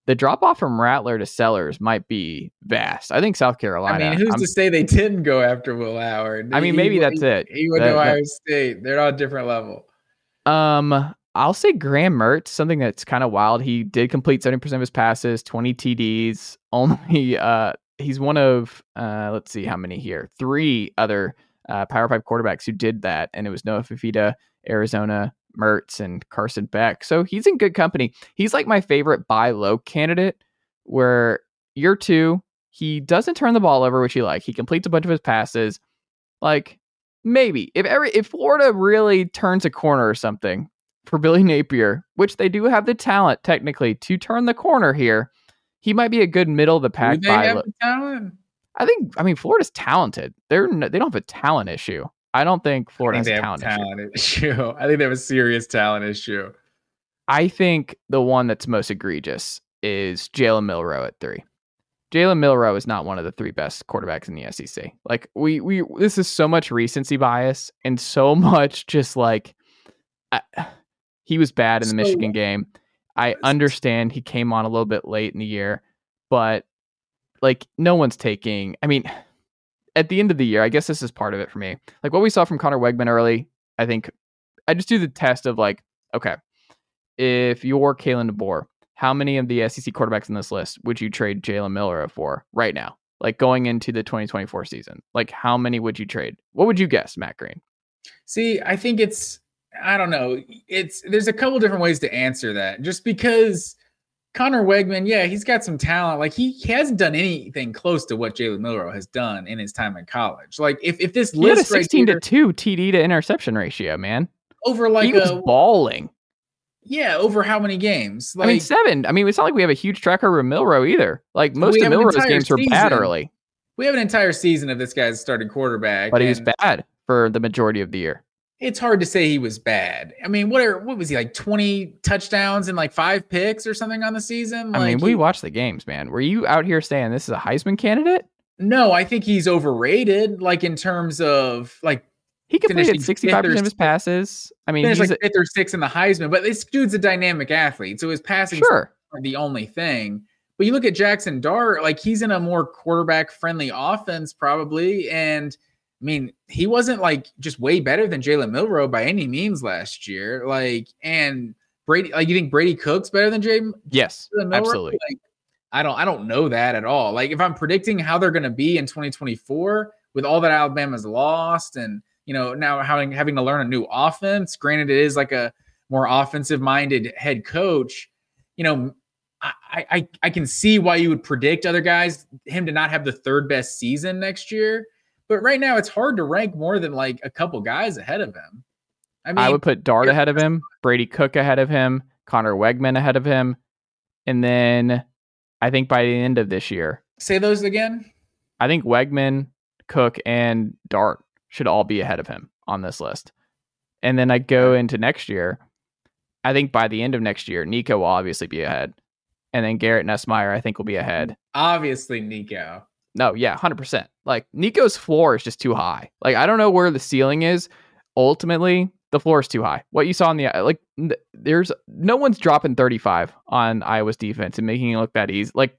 the drop off from Rattler to Sellers might be vast. I think South Carolina. I mean, who's I'm, to say they didn't go after Will Howard? I mean, maybe he, that's it. He went that, to Ohio that, State. They're on a different level. Um, I'll say Graham Mertz, something that's kind of wild. He did complete 70% of his passes, 20 TDs. Only uh he's one of uh let's see how many here. Three other uh Power 5 quarterbacks who did that and it was Noah Fifita, Arizona, Mertz and Carson Beck. So he's in good company. He's like my favorite buy low candidate where year two, he doesn't turn the ball over, which he like. He completes a bunch of his passes. Like maybe if every if Florida really turns a corner or something for Billy Napier, which they do have the talent technically to turn the corner here, he might be a good middle of the pack. Do they have the talent? I think. I mean, Florida's talented. They're they don't have a talent issue. I don't think Florida think has talent, talent issue. issue. I think they have a serious talent issue. I think the one that's most egregious is Jalen Milroe at three. Jalen Milroe is not one of the three best quarterbacks in the SEC. Like we we this is so much recency bias and so much just like I, he was bad in the So Michigan game. I understand he came on a little bit late in the year, but like no one's taking. I mean, at the end of the year, I guess this is part of it for me. Like what we saw from Conner Weigman early, I think I just do the test of like, okay, if you're Kalen DeBoer, how many of the SEC quarterbacks in this list would you trade Jalen Milroe for right now? Like going into the 2024 season, like how many would you trade? What would you guess, Matt Green? See, I think it's I don't know. It's there's a couple different ways to answer that. Just because Conner Weigman, yeah, he's got some talent. Like he, he hasn't done anything close to what Jalen Milroe has done in his time in college. Like if, if this He had a list right 16 here, to 2 TD to interception ratio, man. over like he was a balling. yeah, over how many games? Like I mean, seven. I mean, it's not like we have a huge tracker with Milroe either. Like most of Milroe's games were bad early, we have an entire season of this guy's starting quarterback, but he was bad for the majority of the year. It's hard to say he was bad. I mean, what are what was he like? Twenty touchdowns and like five picks or something on the season? I mean, Like, we he- watched the games, man. Were you out here saying this is a Heisman candidate? no, I think he's overrated. Like in terms of like He completed Finishing sixty five percent of his passes. I mean, he's like a- fifth or sixth in the Heisman, but this dude's a dynamic athlete, so his passing sure. the only thing. But you look at Jackson Dart, like he's in a more quarterback friendly offense, probably. And I mean, he wasn't like just way better than Jalen Milroe by any means last year. Like, and Brady, like you think Brady Cook's better than Jalen Yes, Milroe? absolutely. Like, I don't, I don't know that at all. Like, if I'm predicting how they're going to be in 2024 with all that Alabama's lost, and you know now having having to learn a new offense. Granted, it is like a more offensive minded head coach. You know, I, I I can see why you would predict other guys him to not have the third best season next year. But right now, it's hard to rank more than like a couple guys ahead of him. I mean, I would put Dart ahead of him, Brady Cook ahead of him, Conner Weigman ahead of him, and then I think by the end of this year, say those again. I think Weigman, Cook, and Dart should all be ahead of him on this list. And then I go into next year. I think by the end of next year, Nico will obviously be ahead. And then Garrett Nussmeier, I think, will be ahead. Obviously, Nico. No, yeah, 100%. Like, Nico's floor is just too high. Like, I don't know where the ceiling is. Ultimately, the floor is too high. What you saw in the, like, there's no one's dropping 35 on Iowa's defense and making it look that easy. Like,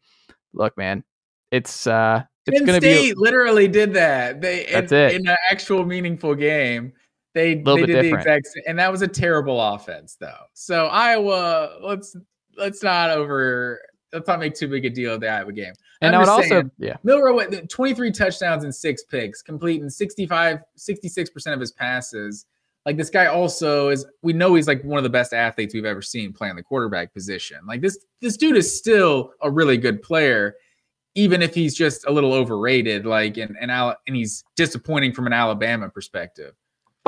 look, man, it's, uh, it's Penn to State be. literally did that. They That's in, it. in an actual meaningful game. They they did different. the exact same, and that was a terrible offense though. So Iowa, let's let's not over let's not make too big a deal of the Iowa game. And I'm I would just also, yeah. Milroe went 23 touchdowns and six picks, completing 65, 66% of his passes. Like this guy also is, we know he's like one of the best athletes we've ever seen playing the quarterback position. Like this, this dude is still a really good player, even if he's just a little overrated, like and and, and he's disappointing from an Alabama perspective.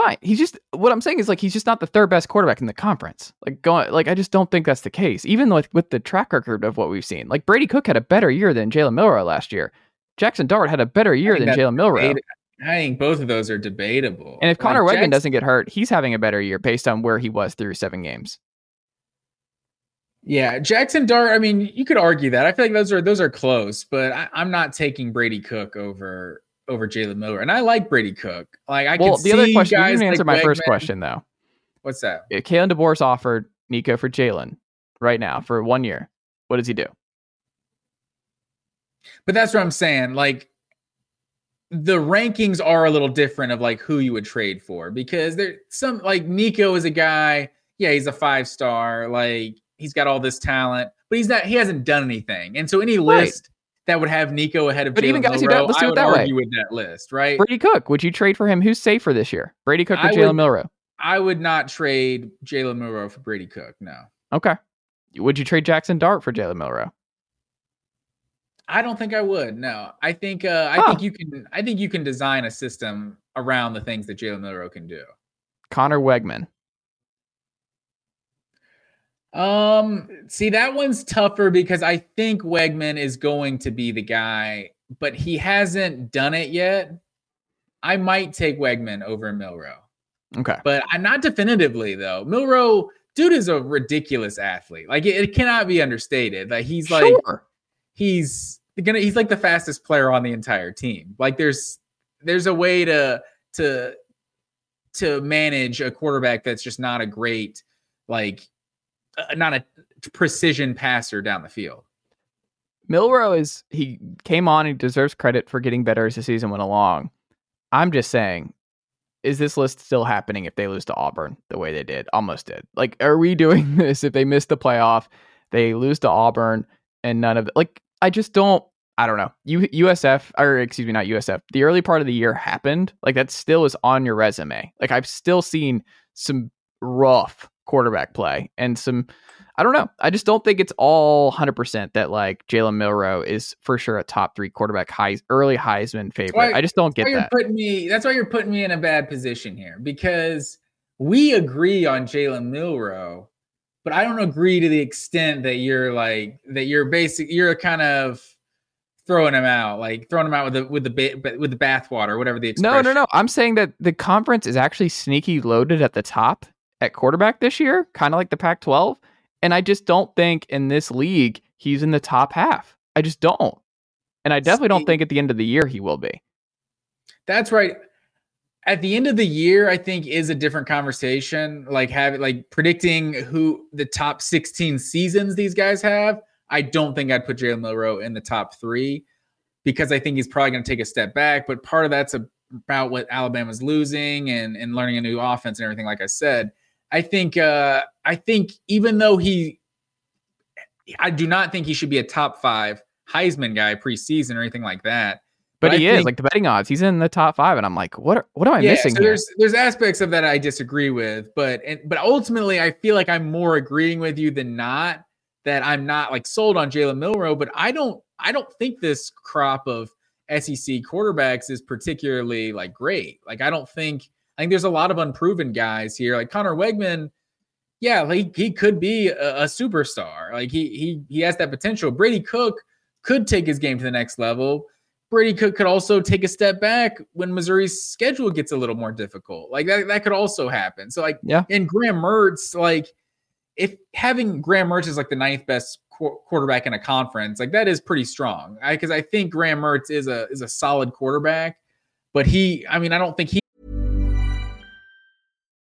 Fine. He's just what I'm saying is like he's just not the third best quarterback in the conference. Like going like I just don't think that's the case. Even with with the track record of what we've seen. Like Brady Cook had a better year than Jalen Milroe last year. Jackson Dart had a better year than Jalen Milroe. I think both of those are debatable. And if Like, Conner Weigman Jackson- doesn't get hurt, he's having a better year based on where he was through seven games. Yeah, Jackson Dart. I mean, you could argue that. I feel like those are those are close, but I, I'm not taking Brady Cook over over Jalen Milroe, and I like Brady Cook. Like I well, could the other question you didn't answer like my first question though. What's that? Uh, Kalen DeBoer's offered Nico for Jalen right now for one year. What does he do? But that's what I'm saying. Like the rankings are a little different of like who you would trade for because there some like Nico is a guy. Yeah, he's a five star. Like he's got all this talent, but he's not. He hasn't done anything. And so any Right. list that would have Nico ahead of But even guys who don't- let's do it that way. argue with that list, right? Brady Cook, would you trade for him? Who's safer this year? Brady Cook or Jalen Milroe? I would not trade Jalen Milroe for Brady Cook. No, Okay. Would you trade Jackson Dart for Jalen Milroe? I don't think I would. No, I think uh, I Huh. think you can. I think you can design a system around the things that Jalen Milroe can do. Conner Weigman. Um, see, that one's tougher because I think Weigman is going to be the guy, but he hasn't done it yet. I might take Weigman over Milroe, Okay. but I'm not definitively though. Milroe, dude, is a ridiculous athlete. Like it, it cannot be understated. Like he's like sure. he's gonna he's like the fastest player on the entire team. Like there's there's a way to to to manage a quarterback that's just not a great like uh, not a precision passer down the field. Milroe is he came on and deserves credit for getting better as the season went along. I'm just saying, is this list still happening if they lose to Auburn the way they did? Almost did. Like, are we doing this if they miss the playoff, they lose to Auburn, and none of the, like I just don't. I don't know. U, USF or excuse me, not USF. The early part of the year happened. Like that still is on your resume. Like I've still seen some rough quarterback play and some I don't know. I just don't think it's all 100% that like Jalen Milroe is for sure a top three quarterback, high, early Heisman favorite. Why, I just don't get that. putting me, that's why you're putting me in a bad position here because we agree on Jalen Milroe, but I don't agree to the extent that you're like, that you're basic, you're kind of throwing him out, like throwing him out with the with the with the bathwater, whatever the expression. No, no, no. I'm saying that the conference is actually sneaky loaded at the top at quarterback this year, kind of like the Pac-12. And I just don't think in this league he's in the top half. I just don't. And I definitely don't think at the end of the year he will be. That's right. At the end of the year, I think is a different conversation. Like having like predicting who the top 16 seasons these guys have. I don't think I'd put Jalen Milroe in the top three because I think he's probably going to take a step back. But part of that's about what Alabama's losing and, and learning a new offense and everything, like I said. I think uh, I think even though he, I do not think he should be a top five Heisman guy preseason or anything like that. But, but he is like the betting odds. He's in the top five, and I'm like, what? Are, what am I yeah, missing? So here? there's there's aspects of that I disagree with, but and, but ultimately I feel like I'm more agreeing with you than not. That I'm not like sold on Jalen Milroe, but I don't I don't think this crop of SEC quarterbacks is particularly like great. Like I don't think I think there's a lot of unproven guys here. Like Conner Weigman, yeah, like he could be a, a, superstar. Like he he he has that potential. Brady Cook could take his game to the next level. Brady Cook could also take a step back when Missouri's schedule gets a little more difficult. Like that, that could also happen. So like yeah, and Graham Mertz, like if having Graham Mertz is like the ninth best qu- quarterback in a conference, like that is pretty strong. Because I, I think Graham Mertz is a is a solid quarterback, but he, I mean, I don't think he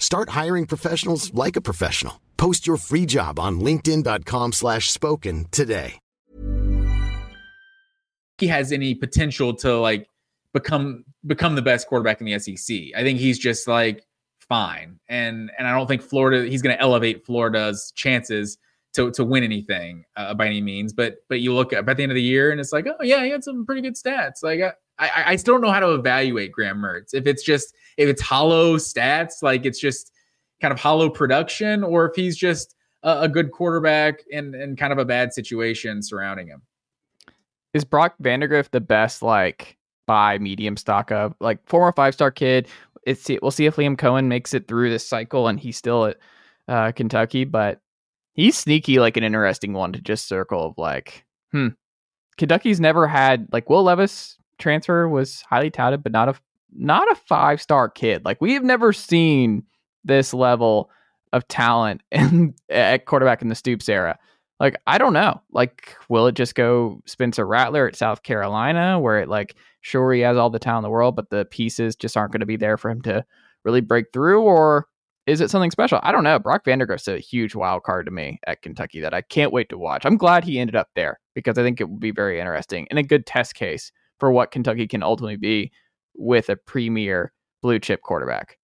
Start hiring professionals like a professional. Post your free job on linkedin.com slash spoken today. He has any potential to like become become the best quarterback in the SEC. I think he's just like fine. And and I don't think Florida he's going to elevate Florida's chances to to win anything uh, by any means. But but you look at at the end of the year and it's like, oh yeah, he had some pretty good stats. Like I, I, I still don't know how to evaluate Graham Mertz. If it's just if it's hollow stats, like it's just kind of hollow production, or if he's just a, a good quarterback and and kind of a bad situation surrounding him. Is Brock Vandagriff the best like buy medium stock of like former five star kid? It's we'll see if Liam Coen makes it through this cycle and he's still at uh, Kentucky, but he's sneaky like an interesting one to just circle of like, hmm. Kentucky's never had like Will Levis transfer was highly touted, but not a not a five star kid. Like we have never seen this level of talent in, at quarterback in the Stoops era. Like I don't know. Like will it just go Spencer Rattler at South Carolina, where it like sure he has all the talent in the world, but the pieces just aren't going to be there for him to really break through, or is it something special? I don't know. Brock Vandagriff's a huge wild card to me at Kentucky that I can't wait to watch. I'm glad he ended up there because I think it would be very interesting and a good test case for what Kentucky can ultimately be with a premier blue chip quarterback.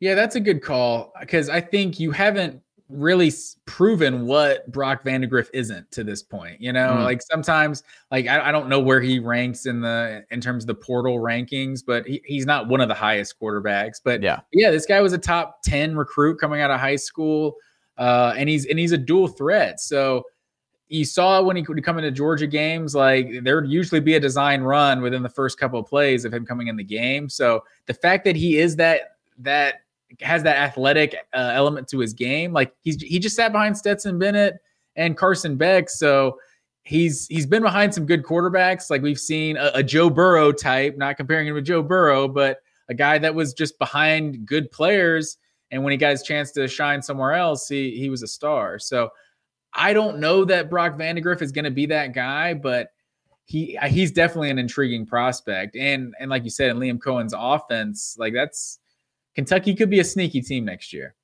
Yeah, that's a good call because I think you haven't really proven what Brock Vandagriff isn't to this point. You know, mm. like sometimes, like I, I, don't know where he ranks in the in terms of the portal rankings, but he, he's not one of the highest quarterbacks. But yeah, yeah, this guy was a top ten recruit coming out of high school, uh, and he's and he's a dual threat. So you saw when he would come into Georgia games, like there would usually be a design run within the first couple of plays of him coming in the game. So the fact that he is that that has that athletic uh, element to his game. Like he's he just sat behind Stetson Bennett and Carson Beck, so he's he's been behind some good quarterbacks. Like we've seen a, a Joe Burrow type, not comparing him to Joe Burrow, but a guy that was just behind good players. And when he got his chance to shine somewhere else, he he was a star. So I don't know that Brock Vandagriff is going to be that guy, but he he's definitely an intriguing prospect. And and like you said, in Liam Coen's offense, like that's Kentucky could be a sneaky team next year.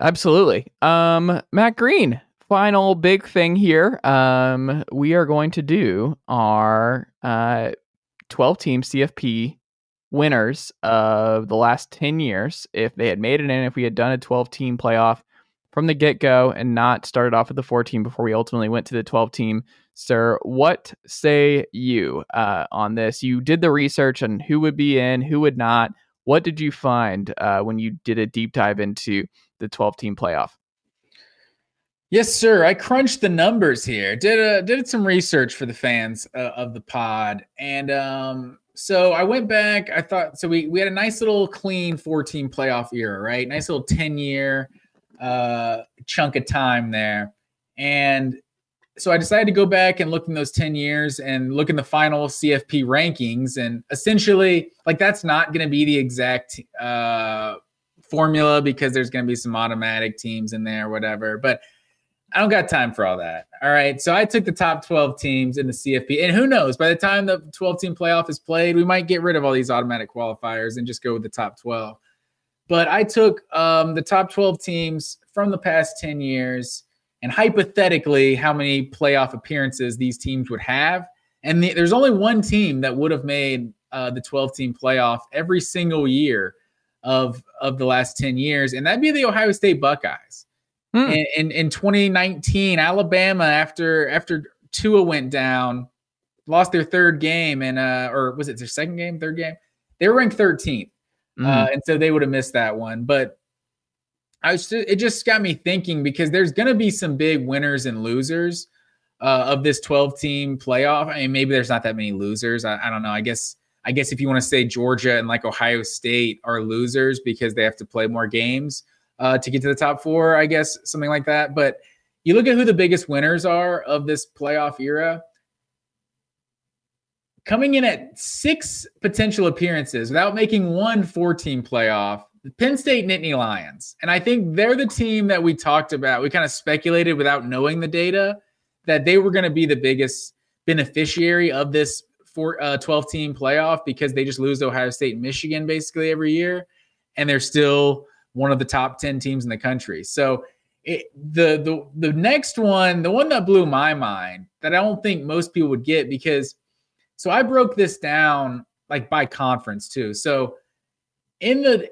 Absolutely. Um, Matt Green, final big thing here. Um, we are going to do our uh, 12 team CFP winners of the last 10 years. If they had made it in, if we had done a 12 team playoff from the get go and not started off with the 14 before we ultimately went to the 12 team. Sir, what say you uh, on this? You did the research on who would be in, who would not. What did you find uh, when you did a deep dive into the 12 team playoff? Yes, sir. I crunched the numbers here. Did a, did some research for the fans uh, of the pod, and um, so I went back. I thought so. We we had a nice little clean 14 playoff era, right? Nice little 10 year uh, chunk of time there, and so I decided to go back and look in those 10 years and look in the final CFP rankings. And essentially, like that's not going to be the exact uh, formula because there's going to be some automatic teams in there, whatever. But I don't got time for all that. All right. So I took the top 12 teams in the CFP. And who knows, by the time the 12 team playoff is played, we might get rid of all these automatic qualifiers and just go with the top 12. But I took um, the top 12 teams from the past 10 years and hypothetically how many playoff appearances these teams would have. And the, there's only one team that would have made uh, the 12 team playoff every single year of of the last 10 years, and that'd be the Ohio State Buckeyes. Hmm. In, in, in 2019, Alabama after after Tua went down, lost their third game, and uh, or was it their second game, third game? They were ranked 13th, mm. uh, and so they would have missed that one. But I was just, it just got me thinking because there's going to be some big winners and losers uh, of this 12 team playoff. I mean, maybe there's not that many losers. I, I don't know. I guess I guess if you want to say Georgia and like Ohio State are losers because they have to play more games uh, to get to the top four, I guess something like that. But you look at who the biggest winners are of this playoff era. Coming in at six potential appearances without making one four team playoff Penn State Nittany Lions. And I think they're the team that we talked about. We kind of speculated without knowing the data that they were going to be the biggest beneficiary of this four, uh, 12 team playoff because they just lose Ohio State and Michigan basically every year. And they're still one of the top 10 teams in the country. So it, the, the, the next one, the one that blew my mind that I don't think most people would get because so I broke this down like by conference too. So in the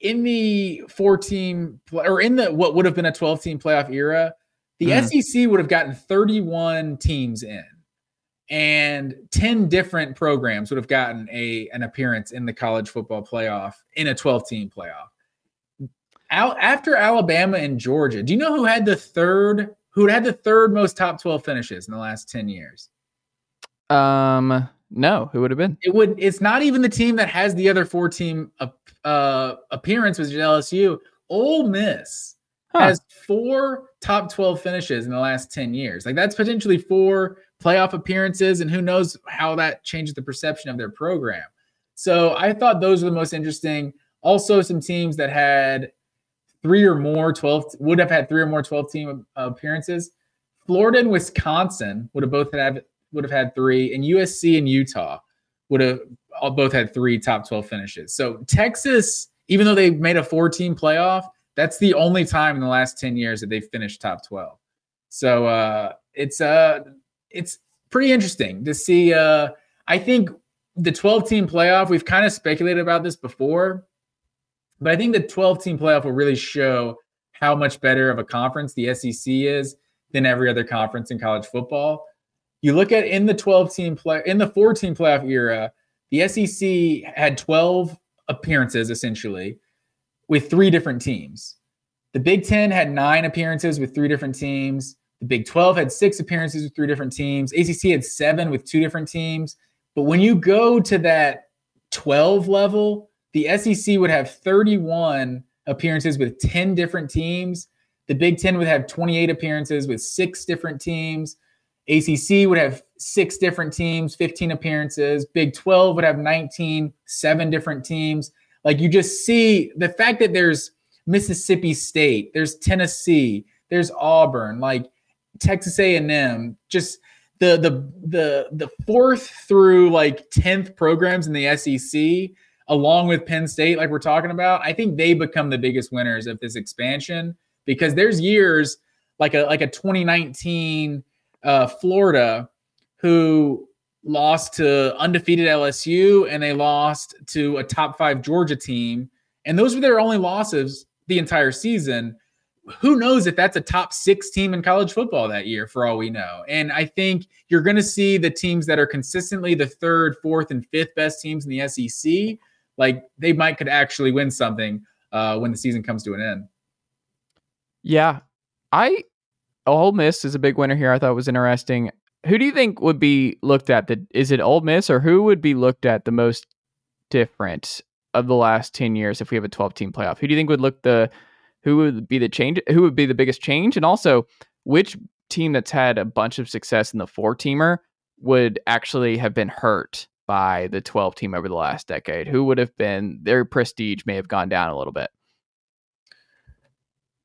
in the four team or in the what would have been a 12 team playoff era, the mm. SEC would have gotten 31 teams in and 10 different programs would have gotten a an appearance in the college football playoff in a 12 team playoff. Out after Alabama and Georgia, do you know who had the third who had the third most top 12 finishes in the last 10 years? Um no, who would have been? It would. It's not even the team that has the other four team uh, appearance was LSU. Ole Miss huh. has four top 12 finishes in the last 10 years. Like that's potentially four playoff appearances, and who knows how that changes the perception of their program. So I thought those were the most interesting. Also, some teams that had three or more 12 would have had three or more 12 team appearances. Florida and Wisconsin would have both had would have had three, and USC and Utah would have all both had three top 12 finishes. So Texas, even though they made a four team playoff, that's the only time in the last 10 years that they've finished top 12. So uh, it's uh it's pretty interesting to see. Uh, I think the 12 team playoff, we've kind of speculated about this before. But I think the 12 team playoff will really show how much better of a conference the SEC is than every other conference in college football. You look at in the 12 team play in the 14 playoff era, the SEC had 12 appearances essentially with three different teams. The Big 10 had 9 appearances with three different teams. The Big 12 had 6 appearances with three different teams. ACC had 7 with two different teams. But when you go to that 12 level, the SEC would have 31 appearances with 10 different teams. The Big 10 would have 28 appearances with six different teams. ACC would have six different teams, 15 appearances. Big 12 would have 19, seven different teams. Like you just see the fact that there's Mississippi State, there's Tennessee, there's Auburn, like Texas A&M, just the the the the fourth through like 10th programs in the SEC along with Penn State like we're talking about, I think they become the biggest winners of this expansion because there's years like a like a 2019 uh, Florida who lost to undefeated LSU and they lost to a top five Georgia team. And those were their only losses the entire season. Who knows if that's a top six team in college football that year, for all we know. And I think you're going to see the teams that are consistently the third, fourth, and fifth best teams in the SEC, like they might could actually win something uh, when the season comes to an end. Yeah, I Ole Miss is a big winner here. I thought was interesting. Who do you think would be looked at? The is it Ole Miss or who would be looked at the most different of the last ten years if we have a twelve team playoff? Who do you think would look the who would be the change? Who would be the biggest change? And also, which team that's had a bunch of success in the four teamer would actually have been hurt by the 12 team over the last decade? Who would have been their prestige may have gone down a little bit?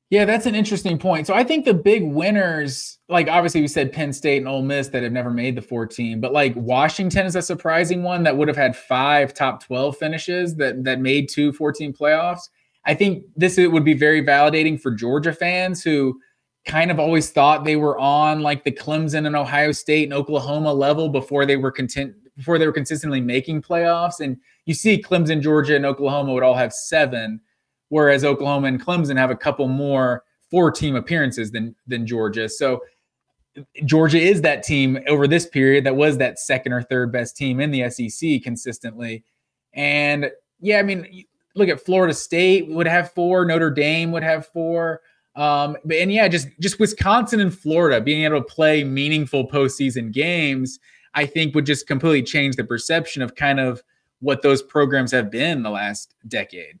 Yeah, that's an interesting point. So I think the big winners, like obviously we said Penn State and Ole Miss that have never made the 14, but like Washington is a surprising one that would have had five top 12 finishes that that made two 14 playoffs. I think this would be very validating for Georgia fans who kind of always thought they were on like the Clemson and Ohio State and Oklahoma level before they were content before they were consistently making playoffs. And you see Clemson, Georgia, and Oklahoma would all have seven whereas Oklahoma and Clemson have a couple more four team appearances than than Georgia. So Georgia is that team over this period that was that second or third best team in the SEC consistently. And yeah, I mean, look at Florida State would have four, Notre Dame would have four. Um, but and yeah, just just Wisconsin and Florida being able to play meaningful postseason games, I think would just completely change the perception of kind of what those programs have been the last decade.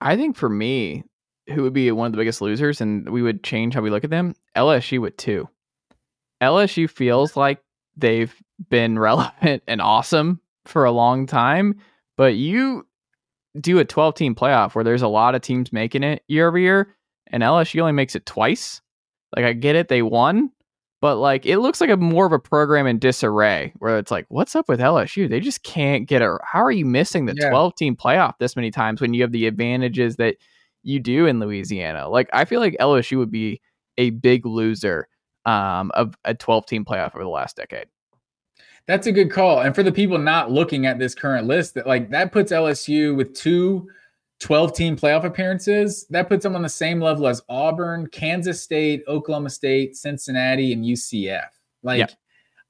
I think for me, who would be one of the biggest losers, and we would change how we look at them, LSU would too. LSU feels like they've been relevant and awesome for a long time, but you do a 12 team playoff where there's a lot of teams making it year over year, and LSU only makes it twice. Like, I get it, they won, but like it looks like a more of a program in disarray where it's like what's up with lsu they just can't get a how are you missing the yeah. 12 team playoff this many times when you have the advantages that you do in louisiana? Like i feel like lsu would be a big loser um, of a 12 team playoff over the last decade. That's a good call and for the people not looking at this current list that like that puts lsu with two 12 team playoff appearances, that puts them on the same level as Auburn, Kansas State, Oklahoma State, Cincinnati, and UCF. Like, yeah.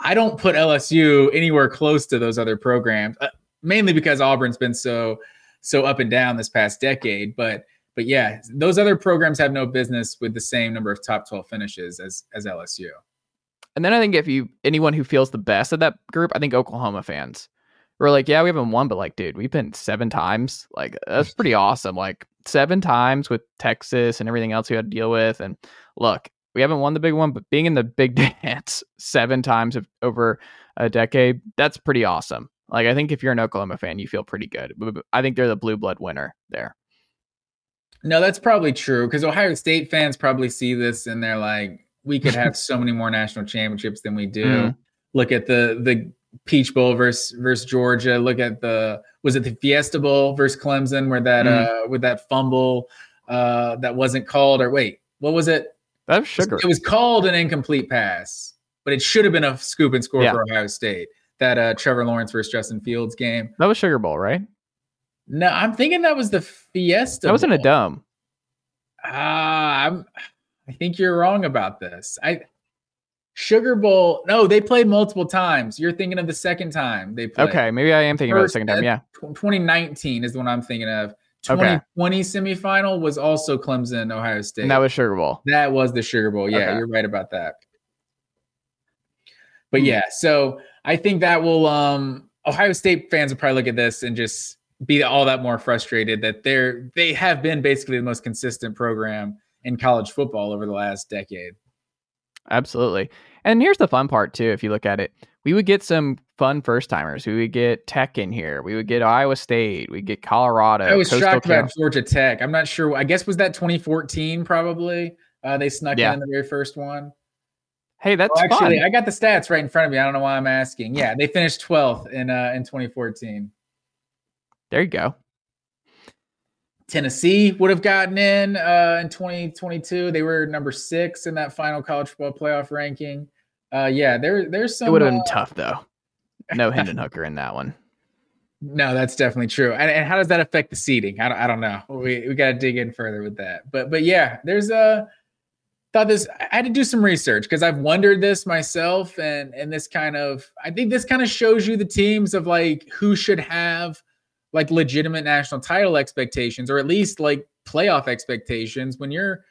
I don't put LSU anywhere close to those other programs, uh, mainly because Auburn's been so so up and down this past decade. But but yeah, those other programs have no business with the same number of top 12 finishes as as LSU. And then I think if you anyone who feels the best of that group, I think Oklahoma fans we're like, yeah, we haven't won, but like, dude, we've been seven times. Like, that's pretty awesome. Like, seven times with Texas and everything else we had to deal with. And look, we haven't won the big one, but being in the big dance seven times over a decade, that's pretty awesome. Like, I think if you're an Oklahoma fan, you feel pretty good. I think they're the blue blood winner there. No, that's probably true because Ohio State fans probably see this and they're like, we could have so many more national championships than we do. Mm. Look at the the Peach Bowl versus versus Georgia. Look at the was it the Fiesta Bowl versus Clemson where that mm. uh with that fumble uh that wasn't called or wait what was it? That was sugar. It was called an incomplete pass, but it should have been a scoop and score yeah. for Ohio State. That uh Trevor Lawrence versus Justin Fields game. That was Sugar Bowl, right? No, I'm thinking that was the Fiesta. That was in a dumb. Ah, I'm. I think you're wrong about this. I Sugar Bowl. No, they played multiple times. You're thinking of the second time they played. Okay, maybe I am thinking about the second time. uh, Yeah. 2019 is the one I'm thinking of. Okay. 2020 semifinal was also Clemson, Ohio State. And that was Sugar Bowl. That was the Sugar Bowl. Yeah, Okay. you're right about that. But yeah, so I think that will um Ohio State fans will probably look at this and just be all that more frustrated that they're they have been basically the most consistent program in college football over the last decade. Absolutely. And here's the fun part too. If you look at it, we would get some fun first timers. We would get Tech in here. We would get Iowa State. We get Colorado. I was Coastal shocked about Georgia Tech. I'm not sure. I guess was that 2014 probably. Uh, they snuck Yeah. in the very first one. Hey, that's Oh, actually, fun. I got the stats right in front of me. I don't know why I'm asking. Yeah, they finished 12th in uh, in 2014. there you go. Tennessee would have gotten in uh, in 2022. They were number six in that final college football playoff ranking. Uh, yeah, there there's some. it would have been uh, tough though. No Hendon Hooker in that one. No, that's definitely true. And, and how does that affect the seeding? I don't, I don't know. We we got to dig in further with that. But but yeah, there's a thought this. I had to do some research because I've wondered this myself, and and this kind of I think this kind of shows you the teams of like who should have like legitimate national title expectations or at least like playoff expectations when you're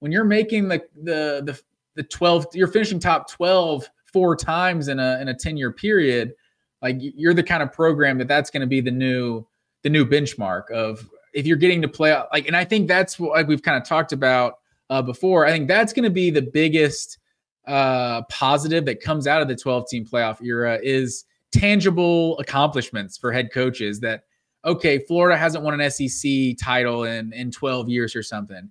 when you're making the the the the 12 you're finishing top 12 four times in a in a 10 year period like you're the kind of program that that's going to be the new the new benchmark of if you're getting to play like and i think that's what we've kind of talked about uh, before i think that's going to be the biggest uh positive that comes out of the 12 team playoff era is tangible accomplishments for head coaches that okay florida hasn't won an sec title in in 12 years or something.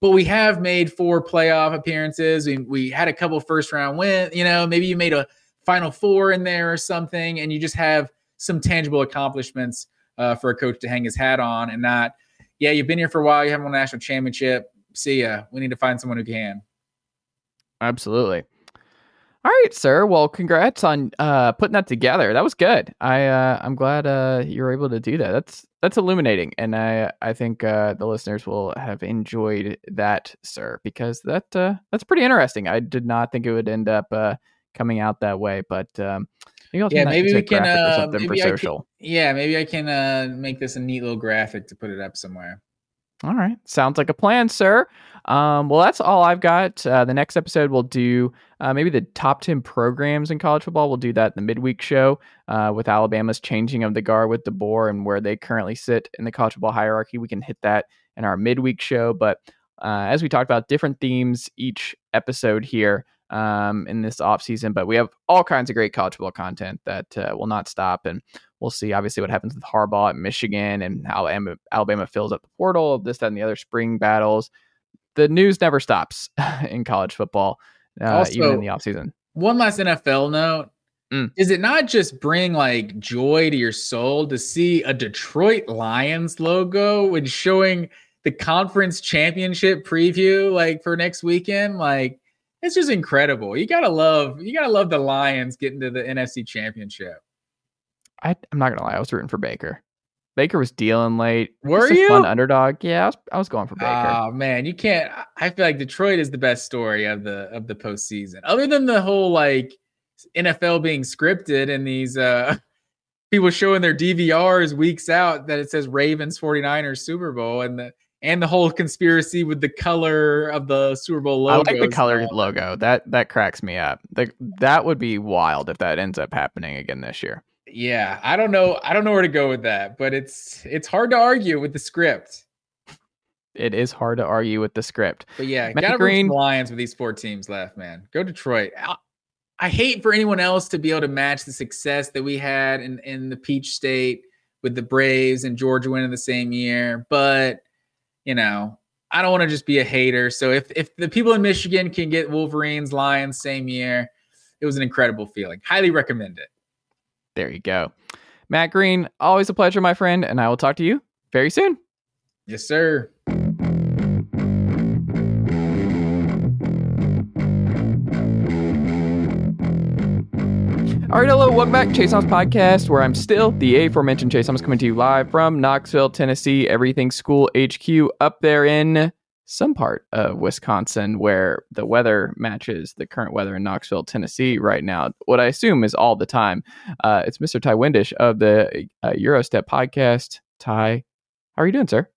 But we have made four playoff appearances. We, we had a couple first round win you know maybe you made a final four in there or something and you just have some tangible accomplishments uh, for a coach to hang his hat on and not yeah you've been here for a while you haven't won a national championship. See ya. We need to find someone who can. Absolutely. All right, sir. Well, congrats on uh, putting that together. That was good. I uh, I'm glad uh, you were able to do that. That's that's illuminating, and I I think uh, the listeners will have enjoyed that, sir, because that uh, that's pretty interesting. I did not think it would end up uh, coming out that way, but um, maybe yeah maybe we can uh, maybe for I can, social. yeah maybe i can uh, make this a neat little graphic to put it up somewhere All right. Sounds like a plan, sir. Um, well, that's all I've got. Uh, the next episode, we'll do uh, maybe the top 10 programs in college football. We'll do that in the midweek show uh, with Alabama's changing of the guard with DeBoer and where they currently sit in the college football hierarchy. We can hit that in our midweek show. But uh, as we talked about, different themes each episode here um, in this off season. But we have all kinds of great college football content that uh, will not stop. And we'll see obviously what happens with Harbaugh at Michigan and how Alabama, Alabama fills up the portal, this, that, and the other spring battles. The news never stops in college football, uh, even in the offseason. one last nfl note Mm. Does it not just bring like joy to your soul to see a Detroit Lions logo when showing the conference championship preview like for next weekend? Like it's just incredible. You gotta love you gotta love the Lions getting to the NFC championship. I, I'm not gonna lie, I was rooting for Baker. Baker was dealing late. Were a Fun you? underdog. Yeah, I was, I was going for Baker. Oh man, you can't. I feel like Detroit is the best story of the of the postseason, other than the whole like NFL being scripted and these uh people showing their DVRs weeks out that it says Ravens 49ers Super Bowl and the and the whole conspiracy with the color of the Super Bowl logo. I like the color logo. That that cracks me up. The, that would be wild if that ends up happening again this year. Yeah, I don't know. I don't know where to go with that, but it's it's hard to argue with the script. It is hard to argue with the script. But yeah, Matt gotta Green- Lions with these four teams left, man. Go Detroit. I, I hate for anyone else to be able to match the success that we had in in the Peach State with the Braves and Georgia winning the same year. But you know, I don't want to just be a hater. So if if the people in Michigan can get Wolverines, Lions same year, it was an incredible feeling. Highly recommend it. There you go. Matt Green, always a pleasure, my friend, and I will talk to you very soon. Yes, sir. All right, hello, welcome back, to Chase Thomas Podcast, where I'm still the aforementioned Chase Thomas coming to you live from Knoxville, Tennessee, Everything School HQ up there in some part of Wisconsin where the weather matches the current weather in Knoxville, Tennessee right now. What I assume is all the time. Uh, it's Mr. Ti Windisch of the uh, Gyro Step Podcast. Ti, how are you doing, sir?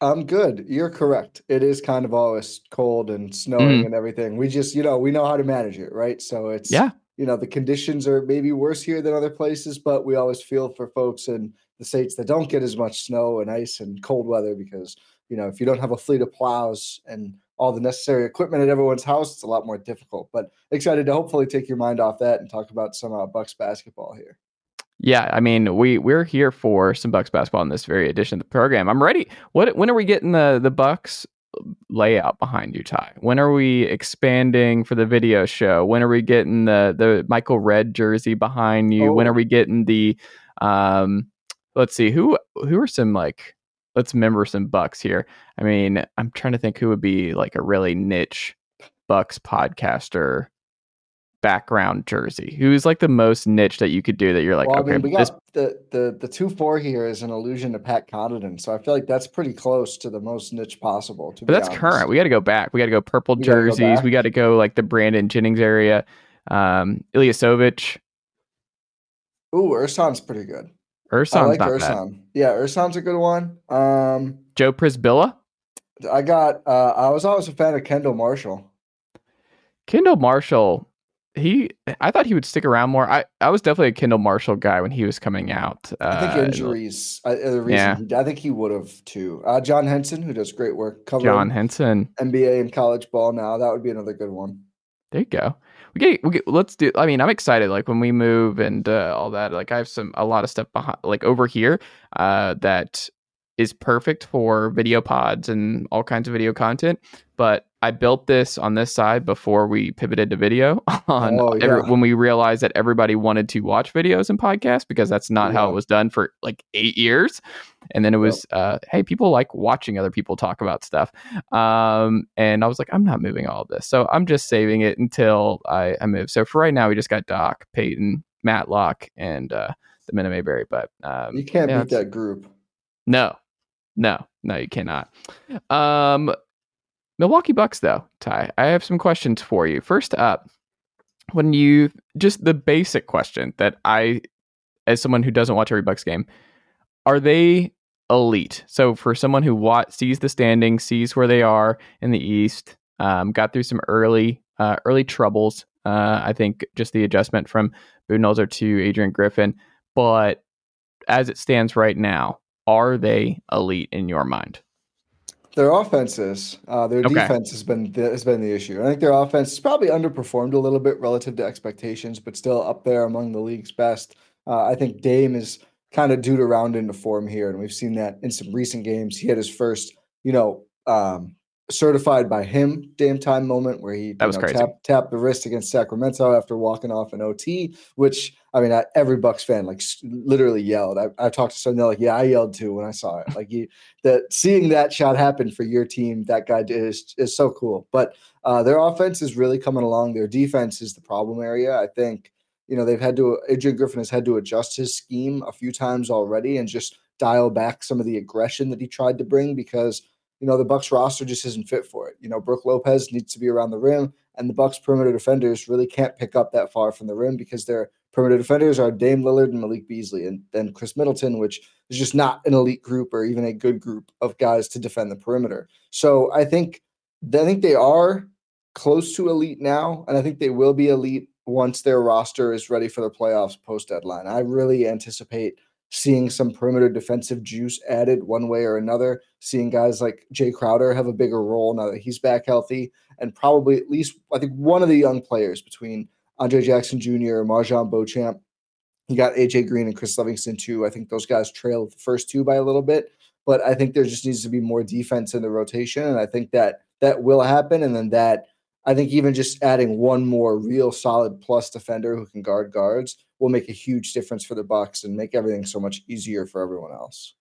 I'm good. You're correct. It is kind of always cold and snowing Mm. and everything. We just, you know, we know how to manage it, right? So it's Yeah. You know, the conditions are maybe worse here than other places, but we always feel for folks in the states that don't get as much snow and ice and cold weather because, you know, if you don't have a fleet of plows and all the necessary equipment at everyone's house, it's a lot more difficult. But excited to hopefully take your mind off that and talk about some uh, Bucks basketball here. Yeah, I mean, we we're here for some Bucks basketball in this very edition of the program. I'm ready. What when are we getting the the Bucks layout behind you, Ti? When are we expanding for the video show? When are we getting the the Michael Redd jersey behind you? When Oh. are we getting the um let's see, who who are some like let's remember some Bucks here. I mean, I'm trying to think who would be like a really niche Bucks podcaster background jersey. Who's like the most niche that you could do that you're like, well, okay, I mean, we this got the the the two four here is an allusion to Pat Connaughton, so I feel like that's pretty close to the most niche possible. To But that's honest. current. We got to go back. We got to go purple We gotta go jerseys. we got to go like the Brandon Jennings area. Um, Ilyasovich, Ooh, Ersan's pretty good. I Ersan's like not Ersan. Yeah, Ersan's a good one. Um. Joe Przybilla, I got. Uh, I was always a fan of Kendall Marshall. Kendall Marshall. He, I thought he would stick around more. I, I was definitely a Kendall Marshall guy when he was coming out. I think Uh, injuries. I, the reason yeah. I think he would have too. Uh, John Henson, who does great work covering John Henson. NBA and college ball now. That would be another good one. There you go. We get, we get, let's do. I mean, I'm excited. Like when we move and uh, all that. Like I have some a lot of stuff behind, like over here, uh, that is perfect for video pods and all kinds of video content. But I built this on this side before we pivoted to video. On Oh, every, when we realized that everybody wanted to watch videos and podcasts because that's not how it was done for like eight years. And then it was, uh, hey, people like watching other people talk about stuff. Um, and I was like, I'm not moving all of this. So I'm just saving it until I, I move. So for right now, we just got Doc, Peyton, Matt Matlock, and uh, the Minute Mayberry. But um, You can't yeah, beat that group. no, no, no, you cannot. Um, Milwaukee Bucks, though, Ti, I have some questions for you. First up, when you just the basic question that I, as someone who doesn't watch every Bucks game, are they elite? So for someone who wa- sees the standing, sees where they are in the East, um, got through some early uh, early troubles. Uh, I think just the adjustment from Budenholzer to Adrian Griffin, but as it stands right now, are they elite in your mind? Their offenses, uh, their Okay. defense has been has been the issue. I think their offense has probably underperformed a little bit relative to expectations, but still up there among the league's best. Uh, I think Dame is kind of due to round into form here, and we've seen that in some recent games. He had his first, you know, um, certified by him Dame time moment where he That was know, crazy. tapped tapped the wrist against Sacramento after walking off an OT. Which I mean, I, every Bucks fan like literally yelled. I, I talked to some, they're like, "Yeah, I yelled too when I saw it." Like you, that seeing that shot happen for your team, that guy did is is so cool. But uh, their offense is really coming along. Their defense is the problem area. I think you know they've had to. Adrian Griffin has had to adjust his scheme a few times already and just dial back some of the aggression that he tried to bring because you know the Bucks roster just isn't fit for it. You know, Brook Lopez needs to be around the rim, and the Bucks perimeter defenders really can't pick up that far from the rim because their perimeter defenders are Dame Lillard and Malik Beasley, and then Khris Middleton, which is just not an elite group or even a good group of guys to defend the perimeter. So I think I think they are close to elite now, and I think they will be elite once their roster is ready for the playoffs post deadline. I really anticipate seeing some perimeter defensive juice added one way or another, seeing guys like Jae Crowder have a bigger role now that he's back healthy, and probably at least I think one of the young players between Andre Jackson Jr., MarJon Beauchamp. You got AJ Green and Chris Livingston too. I think those guys trailed the first two by a little bit, but I think there just needs to be more defense in the rotation, and I think that that will happen. And then that I think even just adding one more real solid plus defender who can guard guards will make a huge difference for the Bucks and make everything so much easier for everyone else.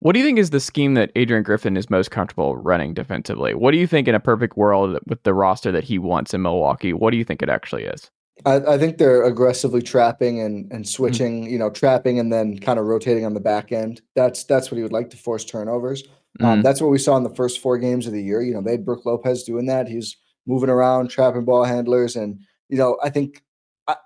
What do you think is the scheme that Adrian Griffin is most comfortable running defensively? What do you think in a perfect world with the roster that he wants in Milwaukee? What do you think it actually is? I, I think they're aggressively trapping and and switching, Mm. you know, trapping and then kind of rotating on the back end. That's that's what he would like to force turnovers. Um, Mm. that's what we saw in the first four games of the year. You know, they had Brook Lopez doing that. He's moving around, trapping ball handlers, and you know, I think I,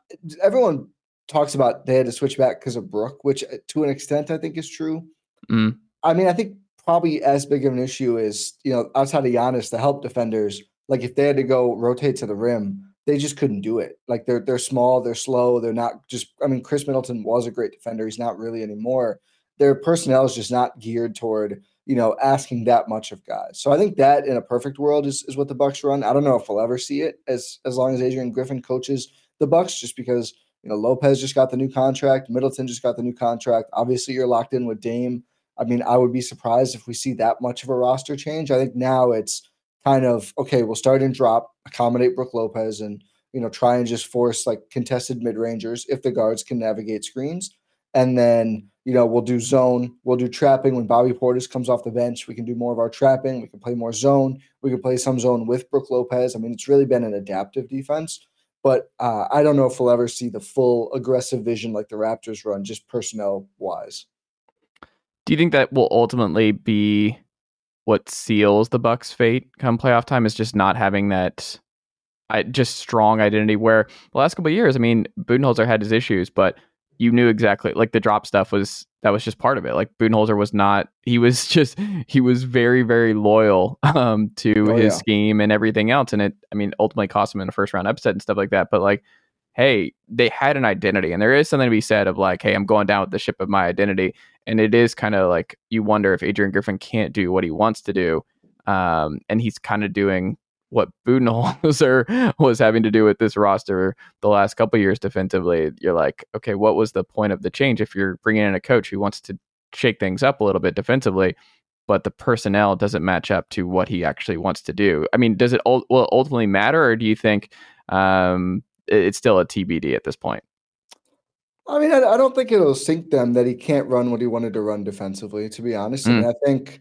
everyone talks about they had to switch back because of Brook, which uh, to an extent I think is true. Mm. I mean, I think probably as big of an issue is you know outside of Giannis, the help defenders. Like if they had to go rotate to the rim, they just couldn't do it. Like they're they're small, they're slow, they're not just. I mean, Khris Middleton was a great defender. He's not really anymore. Their personnel is just not geared toward you know asking that much of guys. So I think that in a perfect world is is what the Bucks run. I don't know if we'll ever see it as as long as Adrian Griffin coaches the Bucks, just because you know Lopez just got the new contract, Middleton just got the new contract. Obviously, you're locked in with Dame. I mean, I would be surprised if we see that much of a roster change. I think now it's kind of okay. We'll start and drop, accommodate Brook Lopez, and you know try and just force like contested mid rangers if the guards can navigate screens, and then you know we'll do zone, we'll do trapping when Bobby Portis comes off the bench. We can do more of our trapping. We can play more zone. We can play some zone with Brook Lopez. I mean, it's really been an adaptive defense. But uh, I don't know if we'll ever see the full aggressive vision like the Raptors run, just personnel wise. Do you think that will ultimately be what seals the Bucks' fate come playoff time? Is just not having that, I, just strong identity. Where the last couple of years, I mean, Budenholzer had his issues, but you knew exactly like the drop stuff was that was just part of it. Like Budenholzer was not. He was just he was very very loyal um, to Oh, his yeah. scheme and everything else, and it I mean ultimately cost him in a first round upset and stuff like that. But like hey, they had an identity, and there is something to be said of like, hey, I'm going down with the ship of my identity, and it is kind of like you wonder if Adrian Griffin can't do what he wants to do, um, and he's kind of doing what Budenholzer was having to do with this roster the last couple years defensively. You're like, okay, what was the point of the change if you're bringing in a coach who wants to shake things up a little bit defensively? But the personnel doesn't match up to what he actually wants to do. I mean, does it will it ultimately matter, or do you think um, it's still a TBD at this point? I mean, I, I don't think it'll sink them that he can't run what he wanted to run defensively. To be honest, I mean, I think,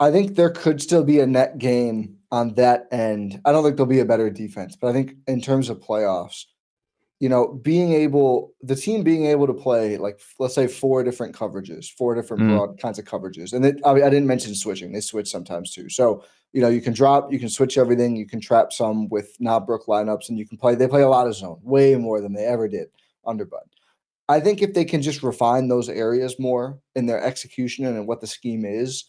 I think there could still be a net gain on that end. I don't think there'll be a better defense, but I think in terms of playoffs, you know, being able, the team being able to play like let's say four different coverages, four different Mm. broad kinds of coverages, and it, I, I didn't mention switching; they switch sometimes too. So you know, you can drop, you can switch everything, you can trap some with not Brook lineups, and you can play. They play a lot of zone, way more than they ever did under Bud. I think if they can just refine those areas more in their execution and in what the scheme is,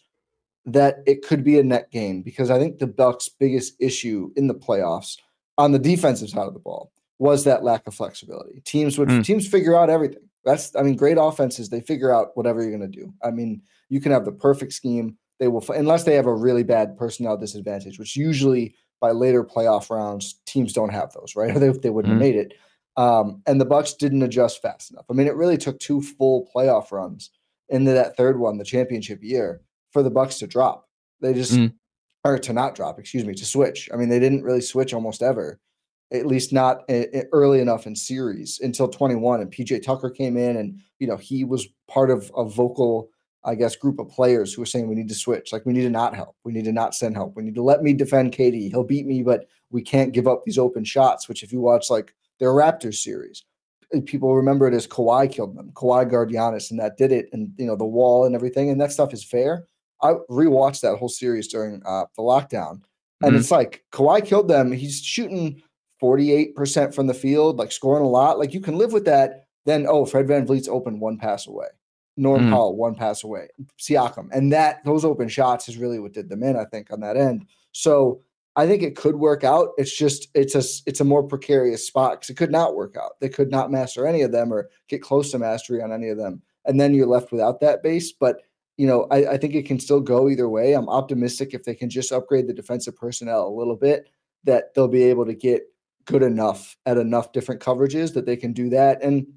that it could be a net gain because I think the Bucks' biggest issue in the playoffs on the defensive side of the ball was that lack of flexibility. Teams would Mm. teams figure out everything. That's I mean, great offenses they figure out whatever you're going to do. I mean, you can have the perfect scheme. They will unless they have a really bad personnel disadvantage, which usually by later playoff rounds teams don't have those, right? Or they, they wouldn't Mm. have made it. Um, and the Bucks didn't adjust fast enough. I mean, it really took two full playoff runs into that third one, the championship year, for the Bucks to drop. They just Mm. or to not drop, excuse me, to switch. I mean, they didn't really switch almost ever, at least not i- i- early enough in series until 21. And PJ Tucker came in, and you know he was part of a vocal, I guess, group of players who were saying we need to switch. Like we need to not help, we need to not send help, we need to let me defend KD. He'll beat me, but we can't give up these open shots. Which, if you watch like their Raptors series, people remember it as Kawhi killed them, Kawhi guard Giannis, and that did it. And you know the wall and everything, and that stuff is fair. I rewatched that whole series during uh, the lockdown, and Mhm. it's like Kawhi killed them. He's shooting 48% from the field, like scoring a lot. Like you can live with that. Then, oh, Fred VanVleet's open one pass away. Norm Mhm. Powell, one pass away. Siakam. And that those open shots is really what did them in, I think, on that end. So I think it could work out. It's just it's a it's a more precarious spot because it could not work out. They could not master any of them or get close to mastery on any of them. And then you're left without that base. But you know, I, I think it can still go either way. I'm optimistic if they can just upgrade the defensive personnel a little bit, that they'll be able to get good enough at enough different coverages that they can do that. And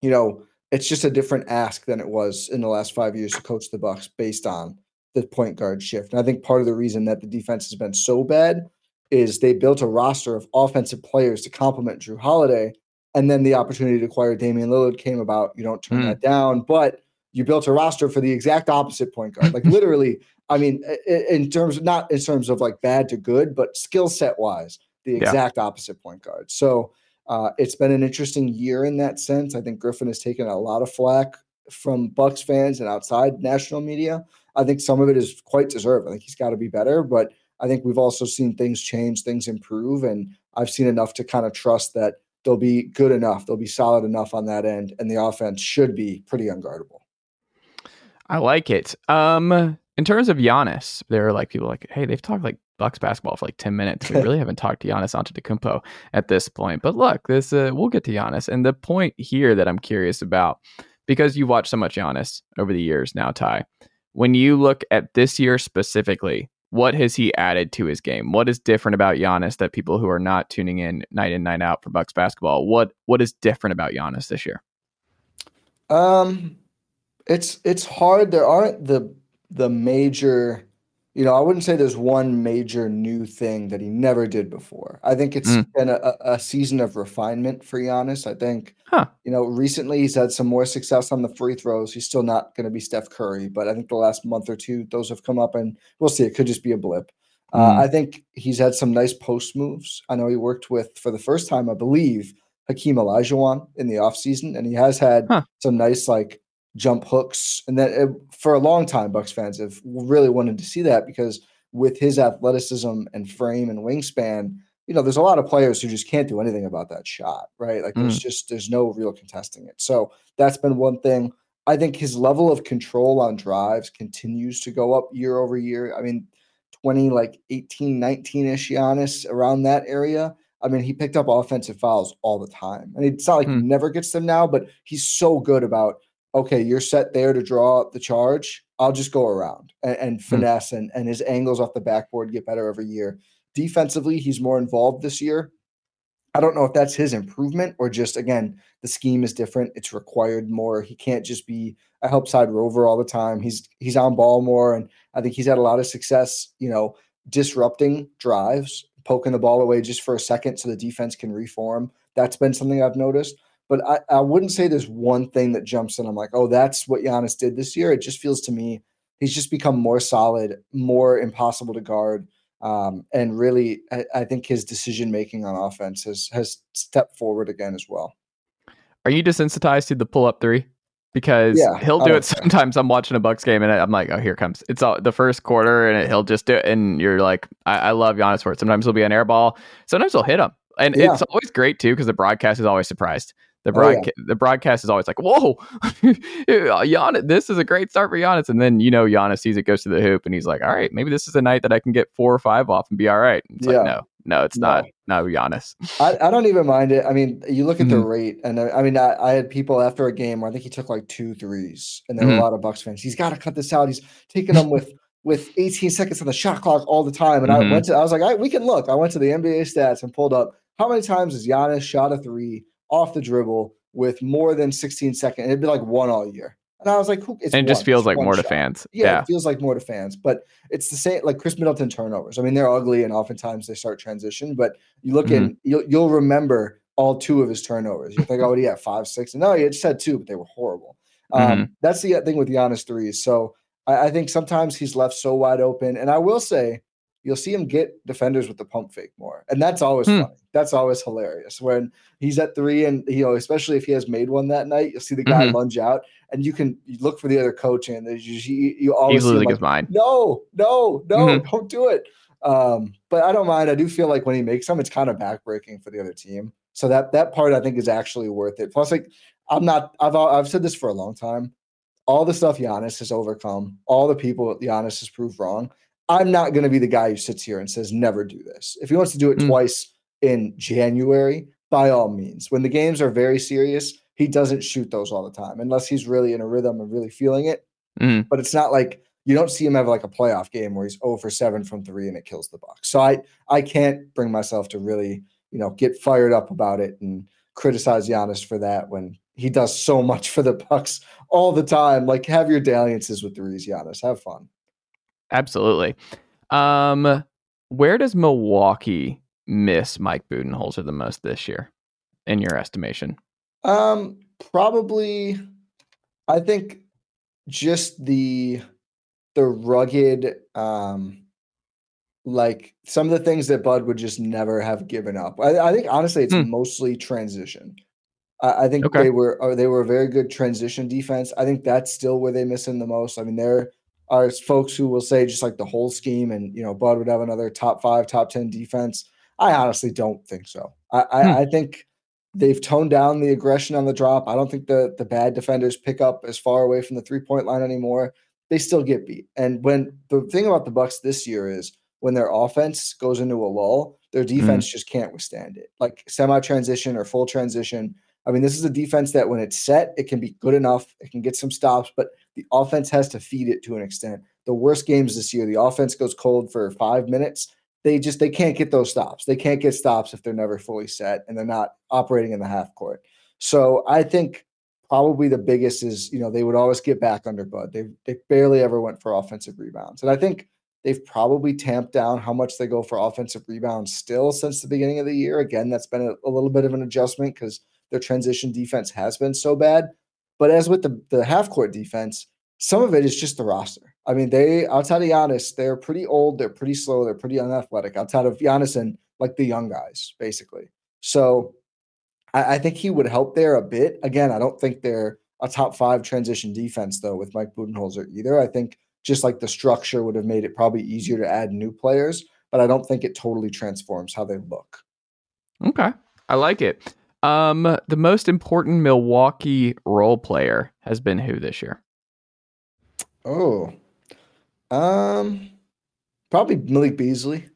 you know, it's just a different ask than it was in the last five years to coach the Bucks based on the point guard shift. And I think part of the reason that the defense has been so bad is they built a roster of offensive players to complement Jrue Holiday. And then the opportunity to acquire Damian Lillard came about. You don't turn Mm. that down, but you built a roster for the exact opposite point guard. Like literally, I mean, in terms of not in terms of like bad to good, but skill set wise, the Yeah. exact opposite point guard. So Uh, it's been an interesting year in that sense. I think Griffin has taken a lot of flack from Bucks fans and outside national media. I think some of it is quite deserved. I think he's got to be better, but I think we've also seen things change, things improve, and I've seen enough to kind of trust that they'll be good enough, they'll be solid enough on that end, and the offense should be pretty unguardable. I like it. Um, in terms of Giannis, there are like people like, hey, they've talked like Bucks basketball for like 10 minutes. We really haven't talked to Giannis Antetokounmpo at this point. But look, this uh, we'll get to Giannis. And the point here that I'm curious about, because you've watched so much Giannis over the years now, Ti, when you look at this year specifically, what has he added to his game? What is different about Giannis that people who are not tuning in night in night out for Bucks basketball, what what is different about Giannis this year? Um, it's it's hard. There aren't the the major you know, I wouldn't say there's one major new thing that he never did before. I think it's mm. been a, a, season of refinement for Giannis. I think, huh. you know, recently he's had some more success on the free throws. He's still not going to be Steph Curry, but I think the last month or two, those have come up, and we'll see. It could just be a blip. Mm. Uh. I think he's had some nice post moves. I know he worked with, for the first time, I believe, Hakeem Olajuwon in the offseason, and he has had huh. some nice, like, jump hooks, and that it, for a long time, Bucks fans have really wanted to see that because with his athleticism and frame and wingspan, you know, there's a lot of players who just can't do anything about that shot, right? Like there's mm. just there's no real contesting it. So that's been one thing. I think his level of control on drives continues to go up year over year. I mean, 20 like 18, 19ish Giannis around that area. I mean, he picked up offensive fouls all the time. And it's not like mm. he never gets them now, but he's so good about okay, you're set there to draw up the charge. I'll just go around and, and hmm. finesse, and, and his angles off the backboard get better every year. Defensively, he's more involved this year. I don't know if that's his improvement or just again the scheme is different. It's required more. He can't just be a help side rover all the time. He's he's on ball more, and I think he's had a lot of success. You know, disrupting drives, poking the ball away just for a second so the defense can reform. That's been something I've noticed. But I, I wouldn't say there's one thing that jumps in. I'm like, oh, that's what Giannis did this year. It just feels to me he's just become more solid, more impossible to guard. Um, and really, I, I think his decision making on offense has has stepped forward again as well. Are you desensitized to the pull up three? Because yeah, he'll do it sometimes. I'm watching a Bucks game and I'm like, oh, here comes. It's all the first quarter, and he'll just do it. And you're like, I, I love Giannis for it. Sometimes he'll be an air ball. Sometimes he'll hit him, and yeah. it's always great too because the broadcast is always surprised. The broadcast, oh, yeah. the broadcast is always like, "Whoa, Giannis! This is a great start for Giannis." And then you know Giannis sees it goes to the hoop, and he's like, "All right, maybe this is a night that I can get four or five off and be all right." It's yeah. like, no, no, it's no. not. No, Giannis. I, I don't even mind it. I mean, you look at mm-hmm. the rate, and I, I mean, I, I, had people after a game where I think he took like two threes, and there mm-hmm. were a mm-hmm. lot of Bucks fans. He's got to cut this out. He's taking them with with 18 seconds on the shot clock all the time. And mm-hmm. I went to, I was like, we can look. I went to the NBA stats and pulled up how many times has Giannis shot a three off the dribble with more than 16 seconds. It'd be like one all year. And I was like, who, and it just feels like more shot. to fans. Yeah, yeah, it feels like more to fans. But it's the same like Khris Middleton turnovers. I mean, they're ugly and oftentimes they start transition, but you look mm-hmm. in, you'll, you'll remember all two of his turnovers. You think, oh, he had five, six. No, he just had two, but they were horrible. Um, mm-hmm. That's the thing with Giannis threes. So I, I think sometimes he's left so wide open. And I will say, you'll see him get defenders with the pump fake more. And that's always hmm. funny. That's always hilarious. When he's at three and you know, especially if he has made one that night, you'll see the guy mm-hmm. lunge out and you can you look for the other coach and you, you always He's losing like, his mind. No, no, no, mm-hmm. don't do it. Um, but I don't mind. I do feel like when he makes them, it's kind of backbreaking for the other team. So that that part I think is actually worth it. Plus, like I'm not. I've I've said this for a long time. All the stuff Giannis has overcome, all the people Giannis has proved wrong. I'm not going to be the guy who sits here and says, never do this. If he wants to do it mm. twice in January, by all means. When the games are very serious, he doesn't shoot those all the time unless he's really in a rhythm and really feeling it. Mm. But it's not like you don't see him have like a playoff game where he's 0 for 7 from three and it kills the Bucks. So I I can't bring myself to really, you know, get fired up about it and criticize Giannis for that when he does so much for the Bucks all the time. Like have your dalliances with threes, Giannis. Have fun. Absolutely. Um, where does Milwaukee miss Mike Budenholzer the most this year, in your estimation? Um, probably, I think just the the rugged um like some of the things that Bud would just never have given up. I, I think honestly, it's Hmm. mostly transition. I, I think Okay. they were uh, they were a very good transition defense. I think that's still where they miss him the most. I mean, there are folks who will say just like the whole scheme, and you know, Bud would have another top five, top ten defense. I honestly don't think so. I, I, Hmm. I think they've toned down the aggression on the drop. I don't think the the bad defenders pick up as far away from the three point line anymore. They still get beat. And when the thing about the Bucks this year is when their offense goes into a lull, their defense just can't withstand it. Like semi transition or full transition. I mean, this is a defense that when it's set, it can be good enough. It can get some stops, but the offense has to feed it to an extent. The worst games this year, the offense goes cold for five minutes. They just they can't get those stops. They can't get stops if they're never fully set and they're not operating in the half court. So I think probably the biggest is you know they would always get back under Bud. They they barely ever went for offensive rebounds, and I think they've probably tamped down how much they go for offensive rebounds still since the beginning of the year. Again, that's been a, a little bit of an adjustment because their transition defense has been so bad. But as with the the half court defense, some of it is just the roster. I mean, they outside of Giannis, they're pretty old, they're pretty slow, they're pretty unathletic. Outside of Giannis and like the young guys, basically. So I, I think he would help there a bit. Again, I don't think they're a top five transition defense though with Mike Budenholzer either. I think just like the structure would have made it probably easier to add new players, but I don't think it totally transforms how they look. Okay. I like it. Um, the most important Milwaukee role player has been who this year? Oh, um, probably Malik Beasley.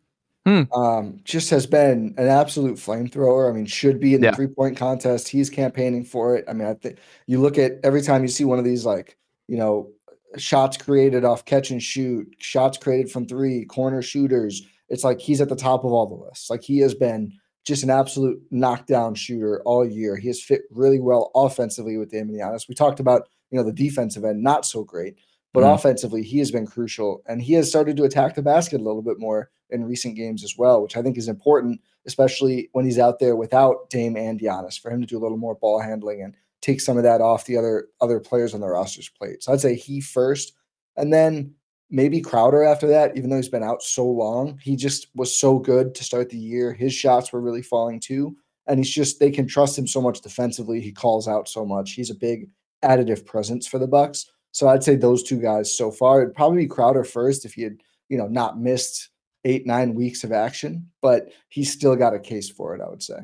Hmm. Um, just has been an absolute flamethrower. I mean, should be in the Yeah. three point contest. He's campaigning for it. I mean, I think you look at every time you see one of these, like, you know, shots created off catch and shoot, shots created from three, corner shooters. It's like he's at the top of all the lists. Like he has been just an absolute knockdown shooter all year. He has fit really well offensively with Damian Giannis. We talked about, you know, the defensive end, not so great. But Mhm. offensively, he has been crucial, and he has started to attack the basket a little bit more in recent games as well, which I think is important, especially when he's out there without Dame and Giannis, for him to do a little more ball handling and take some of that off the other other players on the roster's plate. So I'd say he first, and then maybe Crowder after that. Even though he's been out so long, he just was so good to start the year. His shots were really falling too, and he's just they can trust him so much defensively. He calls out so much. He's a big additive presence for the Bucks. So I'd say those two guys so far. It'd probably be Crowder first if he had, you know, not missed eight, nine weeks of action, but he's still got a case for it, I would say.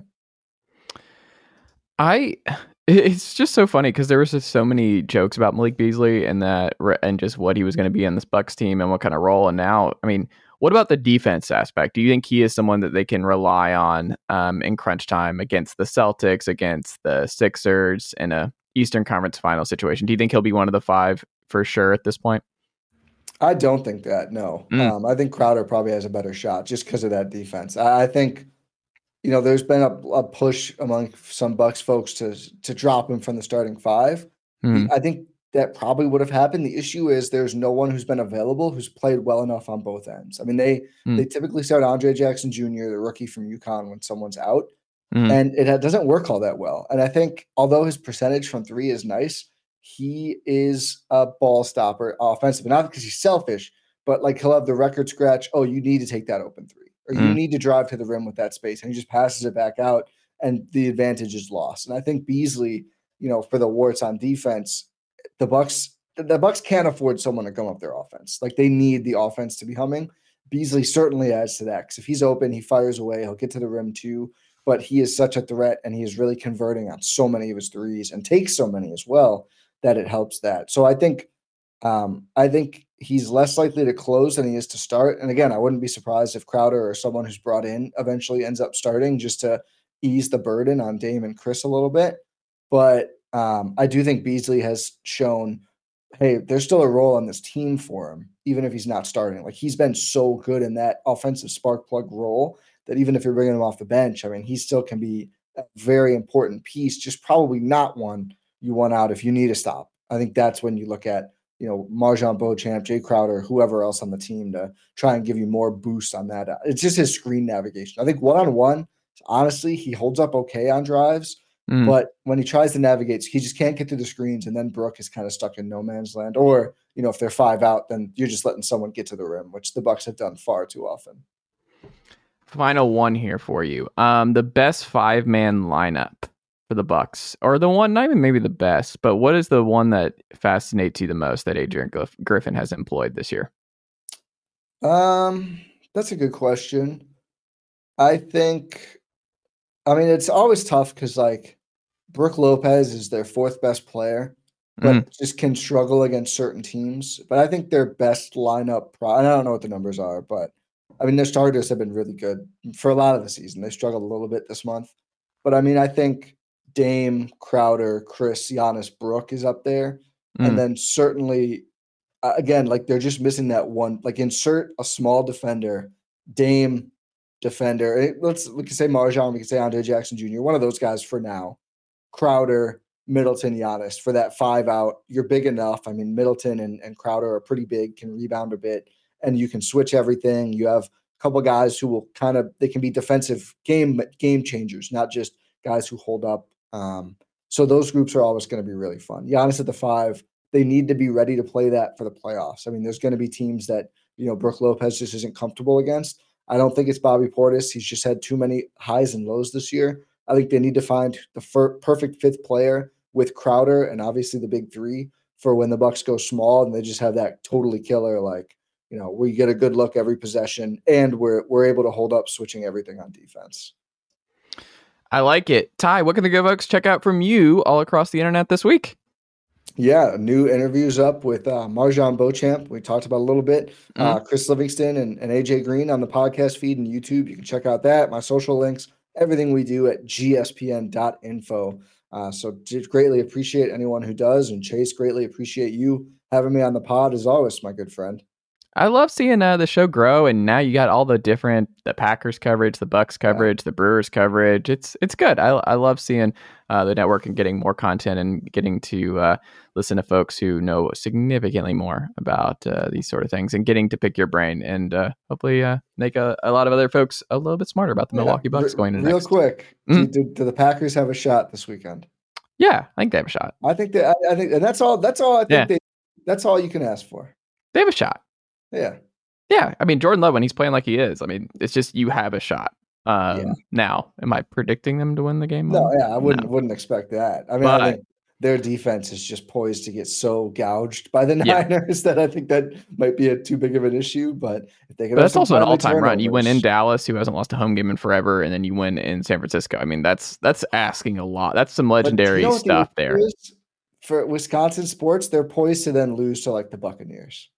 I it's just so funny because there was just so many jokes about Malik Beasley and that and just what he was going to be on this Bucks team and what kind of role. And now, I mean, what about the defense aspect? Do you think he is someone that they can rely on um, in crunch time against the Celtics, against the Sixers in a Eastern Conference final situation? Do you think he'll be one of the five for sure at this point? I don't think that. No, Mm. um, I think Crowder probably has a better shot just because of that defense. I, I think, you know, there's been a, a push among some Bucks folks to to drop him from the starting five. Hmm. I think that probably would have happened. The issue is there's no one who's been available who's played well enough on both ends. I mean, they Hmm. they typically start Andre Jackson Jr., the rookie from UConn, when someone's out, Hmm. and it doesn't work all that well. And I think although his percentage from three is nice, he is a ball stopper offensively, not because he's selfish, but like he'll have the record scratch. Oh, you need to take that open three, or you Mm. need to drive to the rim with that space, and he just passes it back out, and the advantage is lost. And I think Beasley, you know, for the warts on defense, the Bucks, the- the Bucks can't afford someone to gum up their offense. Like they need the offense to be humming. Beasley certainly adds to that because if he's open, he fires away. He'll get to the rim too. But he is such a threat, and he is really converting on so many of his threes and takes so many as well that it helps that. So I think, um, I think he's less likely to close than he is to start. And again, I wouldn't be surprised if Crowder or someone who's brought in eventually ends up starting just to ease the burden on Dame and Khris a little bit. But um, I do think Beasley has shown, hey, there's still a role on this team for him, even if he's not starting. Like he's been so good in that offensive spark plug role that even if you're bringing him off the bench, I mean, he still can be a very important piece, just probably not one you want out if you need a stop. I think that's when you look at, you know, MarJon Beauchamp, Jae Crowder, whoever else on the team to try and give you more boost on that. It's just his screen navigation. I think one on one, honestly, he holds up okay on drives. Mm. But when he tries to navigate, he just can't get through the screens, and then Brook is kind of stuck in no man's land. Or you know, if they're five out, then you're just letting someone get to the rim, which the Bucks have done far too often. final one here for you. Um, the best five man lineup for the Bucks, or the one, not even maybe the best, but what is the one that fascinates you the most that Adrian Griffin has employed this year? Um, that's a good question. I think, I mean, it's always tough because like Brook Lopez is their fourth best player, but mm. just can struggle against certain teams. But I think their best lineup, pro- I don't know what the numbers are, but I mean, their starters have been really good for a lot of the season. They struggled a little bit this month, but I mean, I think Dame, Crowder, Khris, Giannis, Brook is up there, mm. and then certainly, again, like they're just missing that one. Like insert a small defender, Dame, defender. Eh, let's we can say MarJon, we can say Andre Jackson Jr. One of those guys for now. Crowder, Middleton, Giannis for that five out. You're big enough. I mean, Middleton and, and Crowder are pretty big, can rebound a bit, and you can switch everything. You have a couple guys who will kind of they can be defensive game game changers, not just guys who hold up. Um, so those groups are always going to be really fun. Giannis at the five, they need to be ready to play that for the playoffs. I mean, there's going to be teams that you know Brook Lopez just isn't comfortable against. I don't think it's Bobby Portis. He's just had too many highs and lows this year. I think they need to find the fir- perfect fifth player with Crowder and obviously the big three for when the Bucks go small and they just have that totally killer like you know we get a good look every possession and we're we're able to hold up switching everything on defense. I like it. Ti, what can the good folks check out from you all across the internet this week? Yeah, new interviews up with uh, MarJon Beauchamp. We talked about a little bit. Mm-hmm. Uh, Chris Livingston and, and AJ Green on the podcast feed and YouTube. You can check out that. My social links, everything we do at gspn.info. Uh, so greatly appreciate anyone who does. And Chase, greatly appreciate you having me on the pod as always, my good friend. I love seeing uh, the show grow, and now you got all the different the Packers coverage, the Bucks coverage, yeah. the Brewers coverage. It's it's good. I I love seeing uh, the network and getting more content and getting to uh, listen to folks who know significantly more about uh, these sort of things and getting to pick your brain and uh, hopefully uh, make a, a, lot of other folks a little bit smarter about the yeah. Milwaukee Bucks going in. Real next. quick, mm-hmm. do, do, the Packers have a shot this weekend? Yeah, I think they have a shot. I think that I, I think, and that's all. That's all. I think yeah. they. That's all you can ask for. They have a shot. Yeah. Yeah, I mean Jordan Love when he's playing like he is. I mean, it's just you have a shot. Um, yeah. Now, am I predicting them to win the game? No, yeah, I wouldn't no. wouldn't expect that. I mean, but, I think their defense is just poised to get so gouged by the Niners yeah. that I think that might be a too big of an issue. But if they can, that's also an all time run. You win in Dallas, who hasn't lost a home game in forever, and then you win in San Francisco. I mean, that's that's asking a lot. That's some legendary you know stuff there. For Wisconsin sports, they're poised to then lose to like the Buccaneers.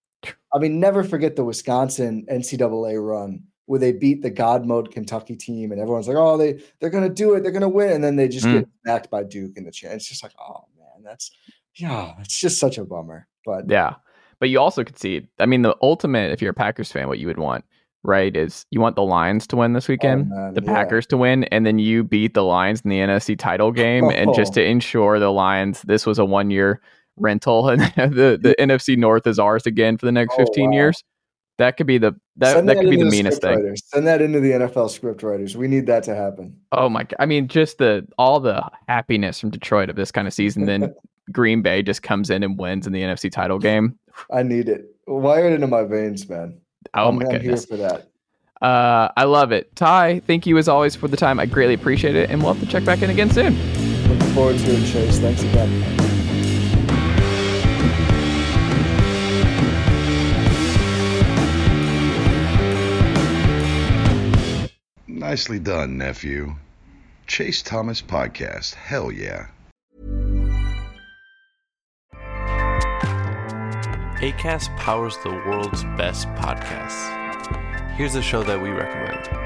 I mean, never forget the Wisconsin NCAA run where they beat the God mode Kentucky team, and everyone's like, "Oh, they they're gonna do it, they're gonna win," and then they just mm. get backed by Duke in the chance. It's just like, oh man, that's yeah, it's just such a bummer. But yeah, but you also could see, I mean, the ultimate, if you're a Packers fan, what you would want, right, is you want the Lions to win this oh, weekend, oh, man, the yeah. Packers to win, and then you beat the Lions in the NFC title game, oh. and just to ensure the Lions, this was a one year rental and the, the NFC North is ours again for the next 15 wow. years. That could be the that, that, that could be the, the meanest thing. Writers. Send that into the NFL script writers. We need that to happen. Oh my! I mean, just the all the happiness from Detroit of this kind of season. Then Green Bay just comes in and wins in the NFC title game. I need it. Wire it into my veins, man. Oh I'm, my! I'm here for that. Uh, I love it, Ti. Thank you as always for the time. I greatly appreciate it, and we'll have to check back in again soon. Looking forward to it, Chase. Thanks again. Nicely done, nephew. Chase Thomas Podcast. Hell yeah. ACAST powers the world's best podcasts. Here's a show that we recommend.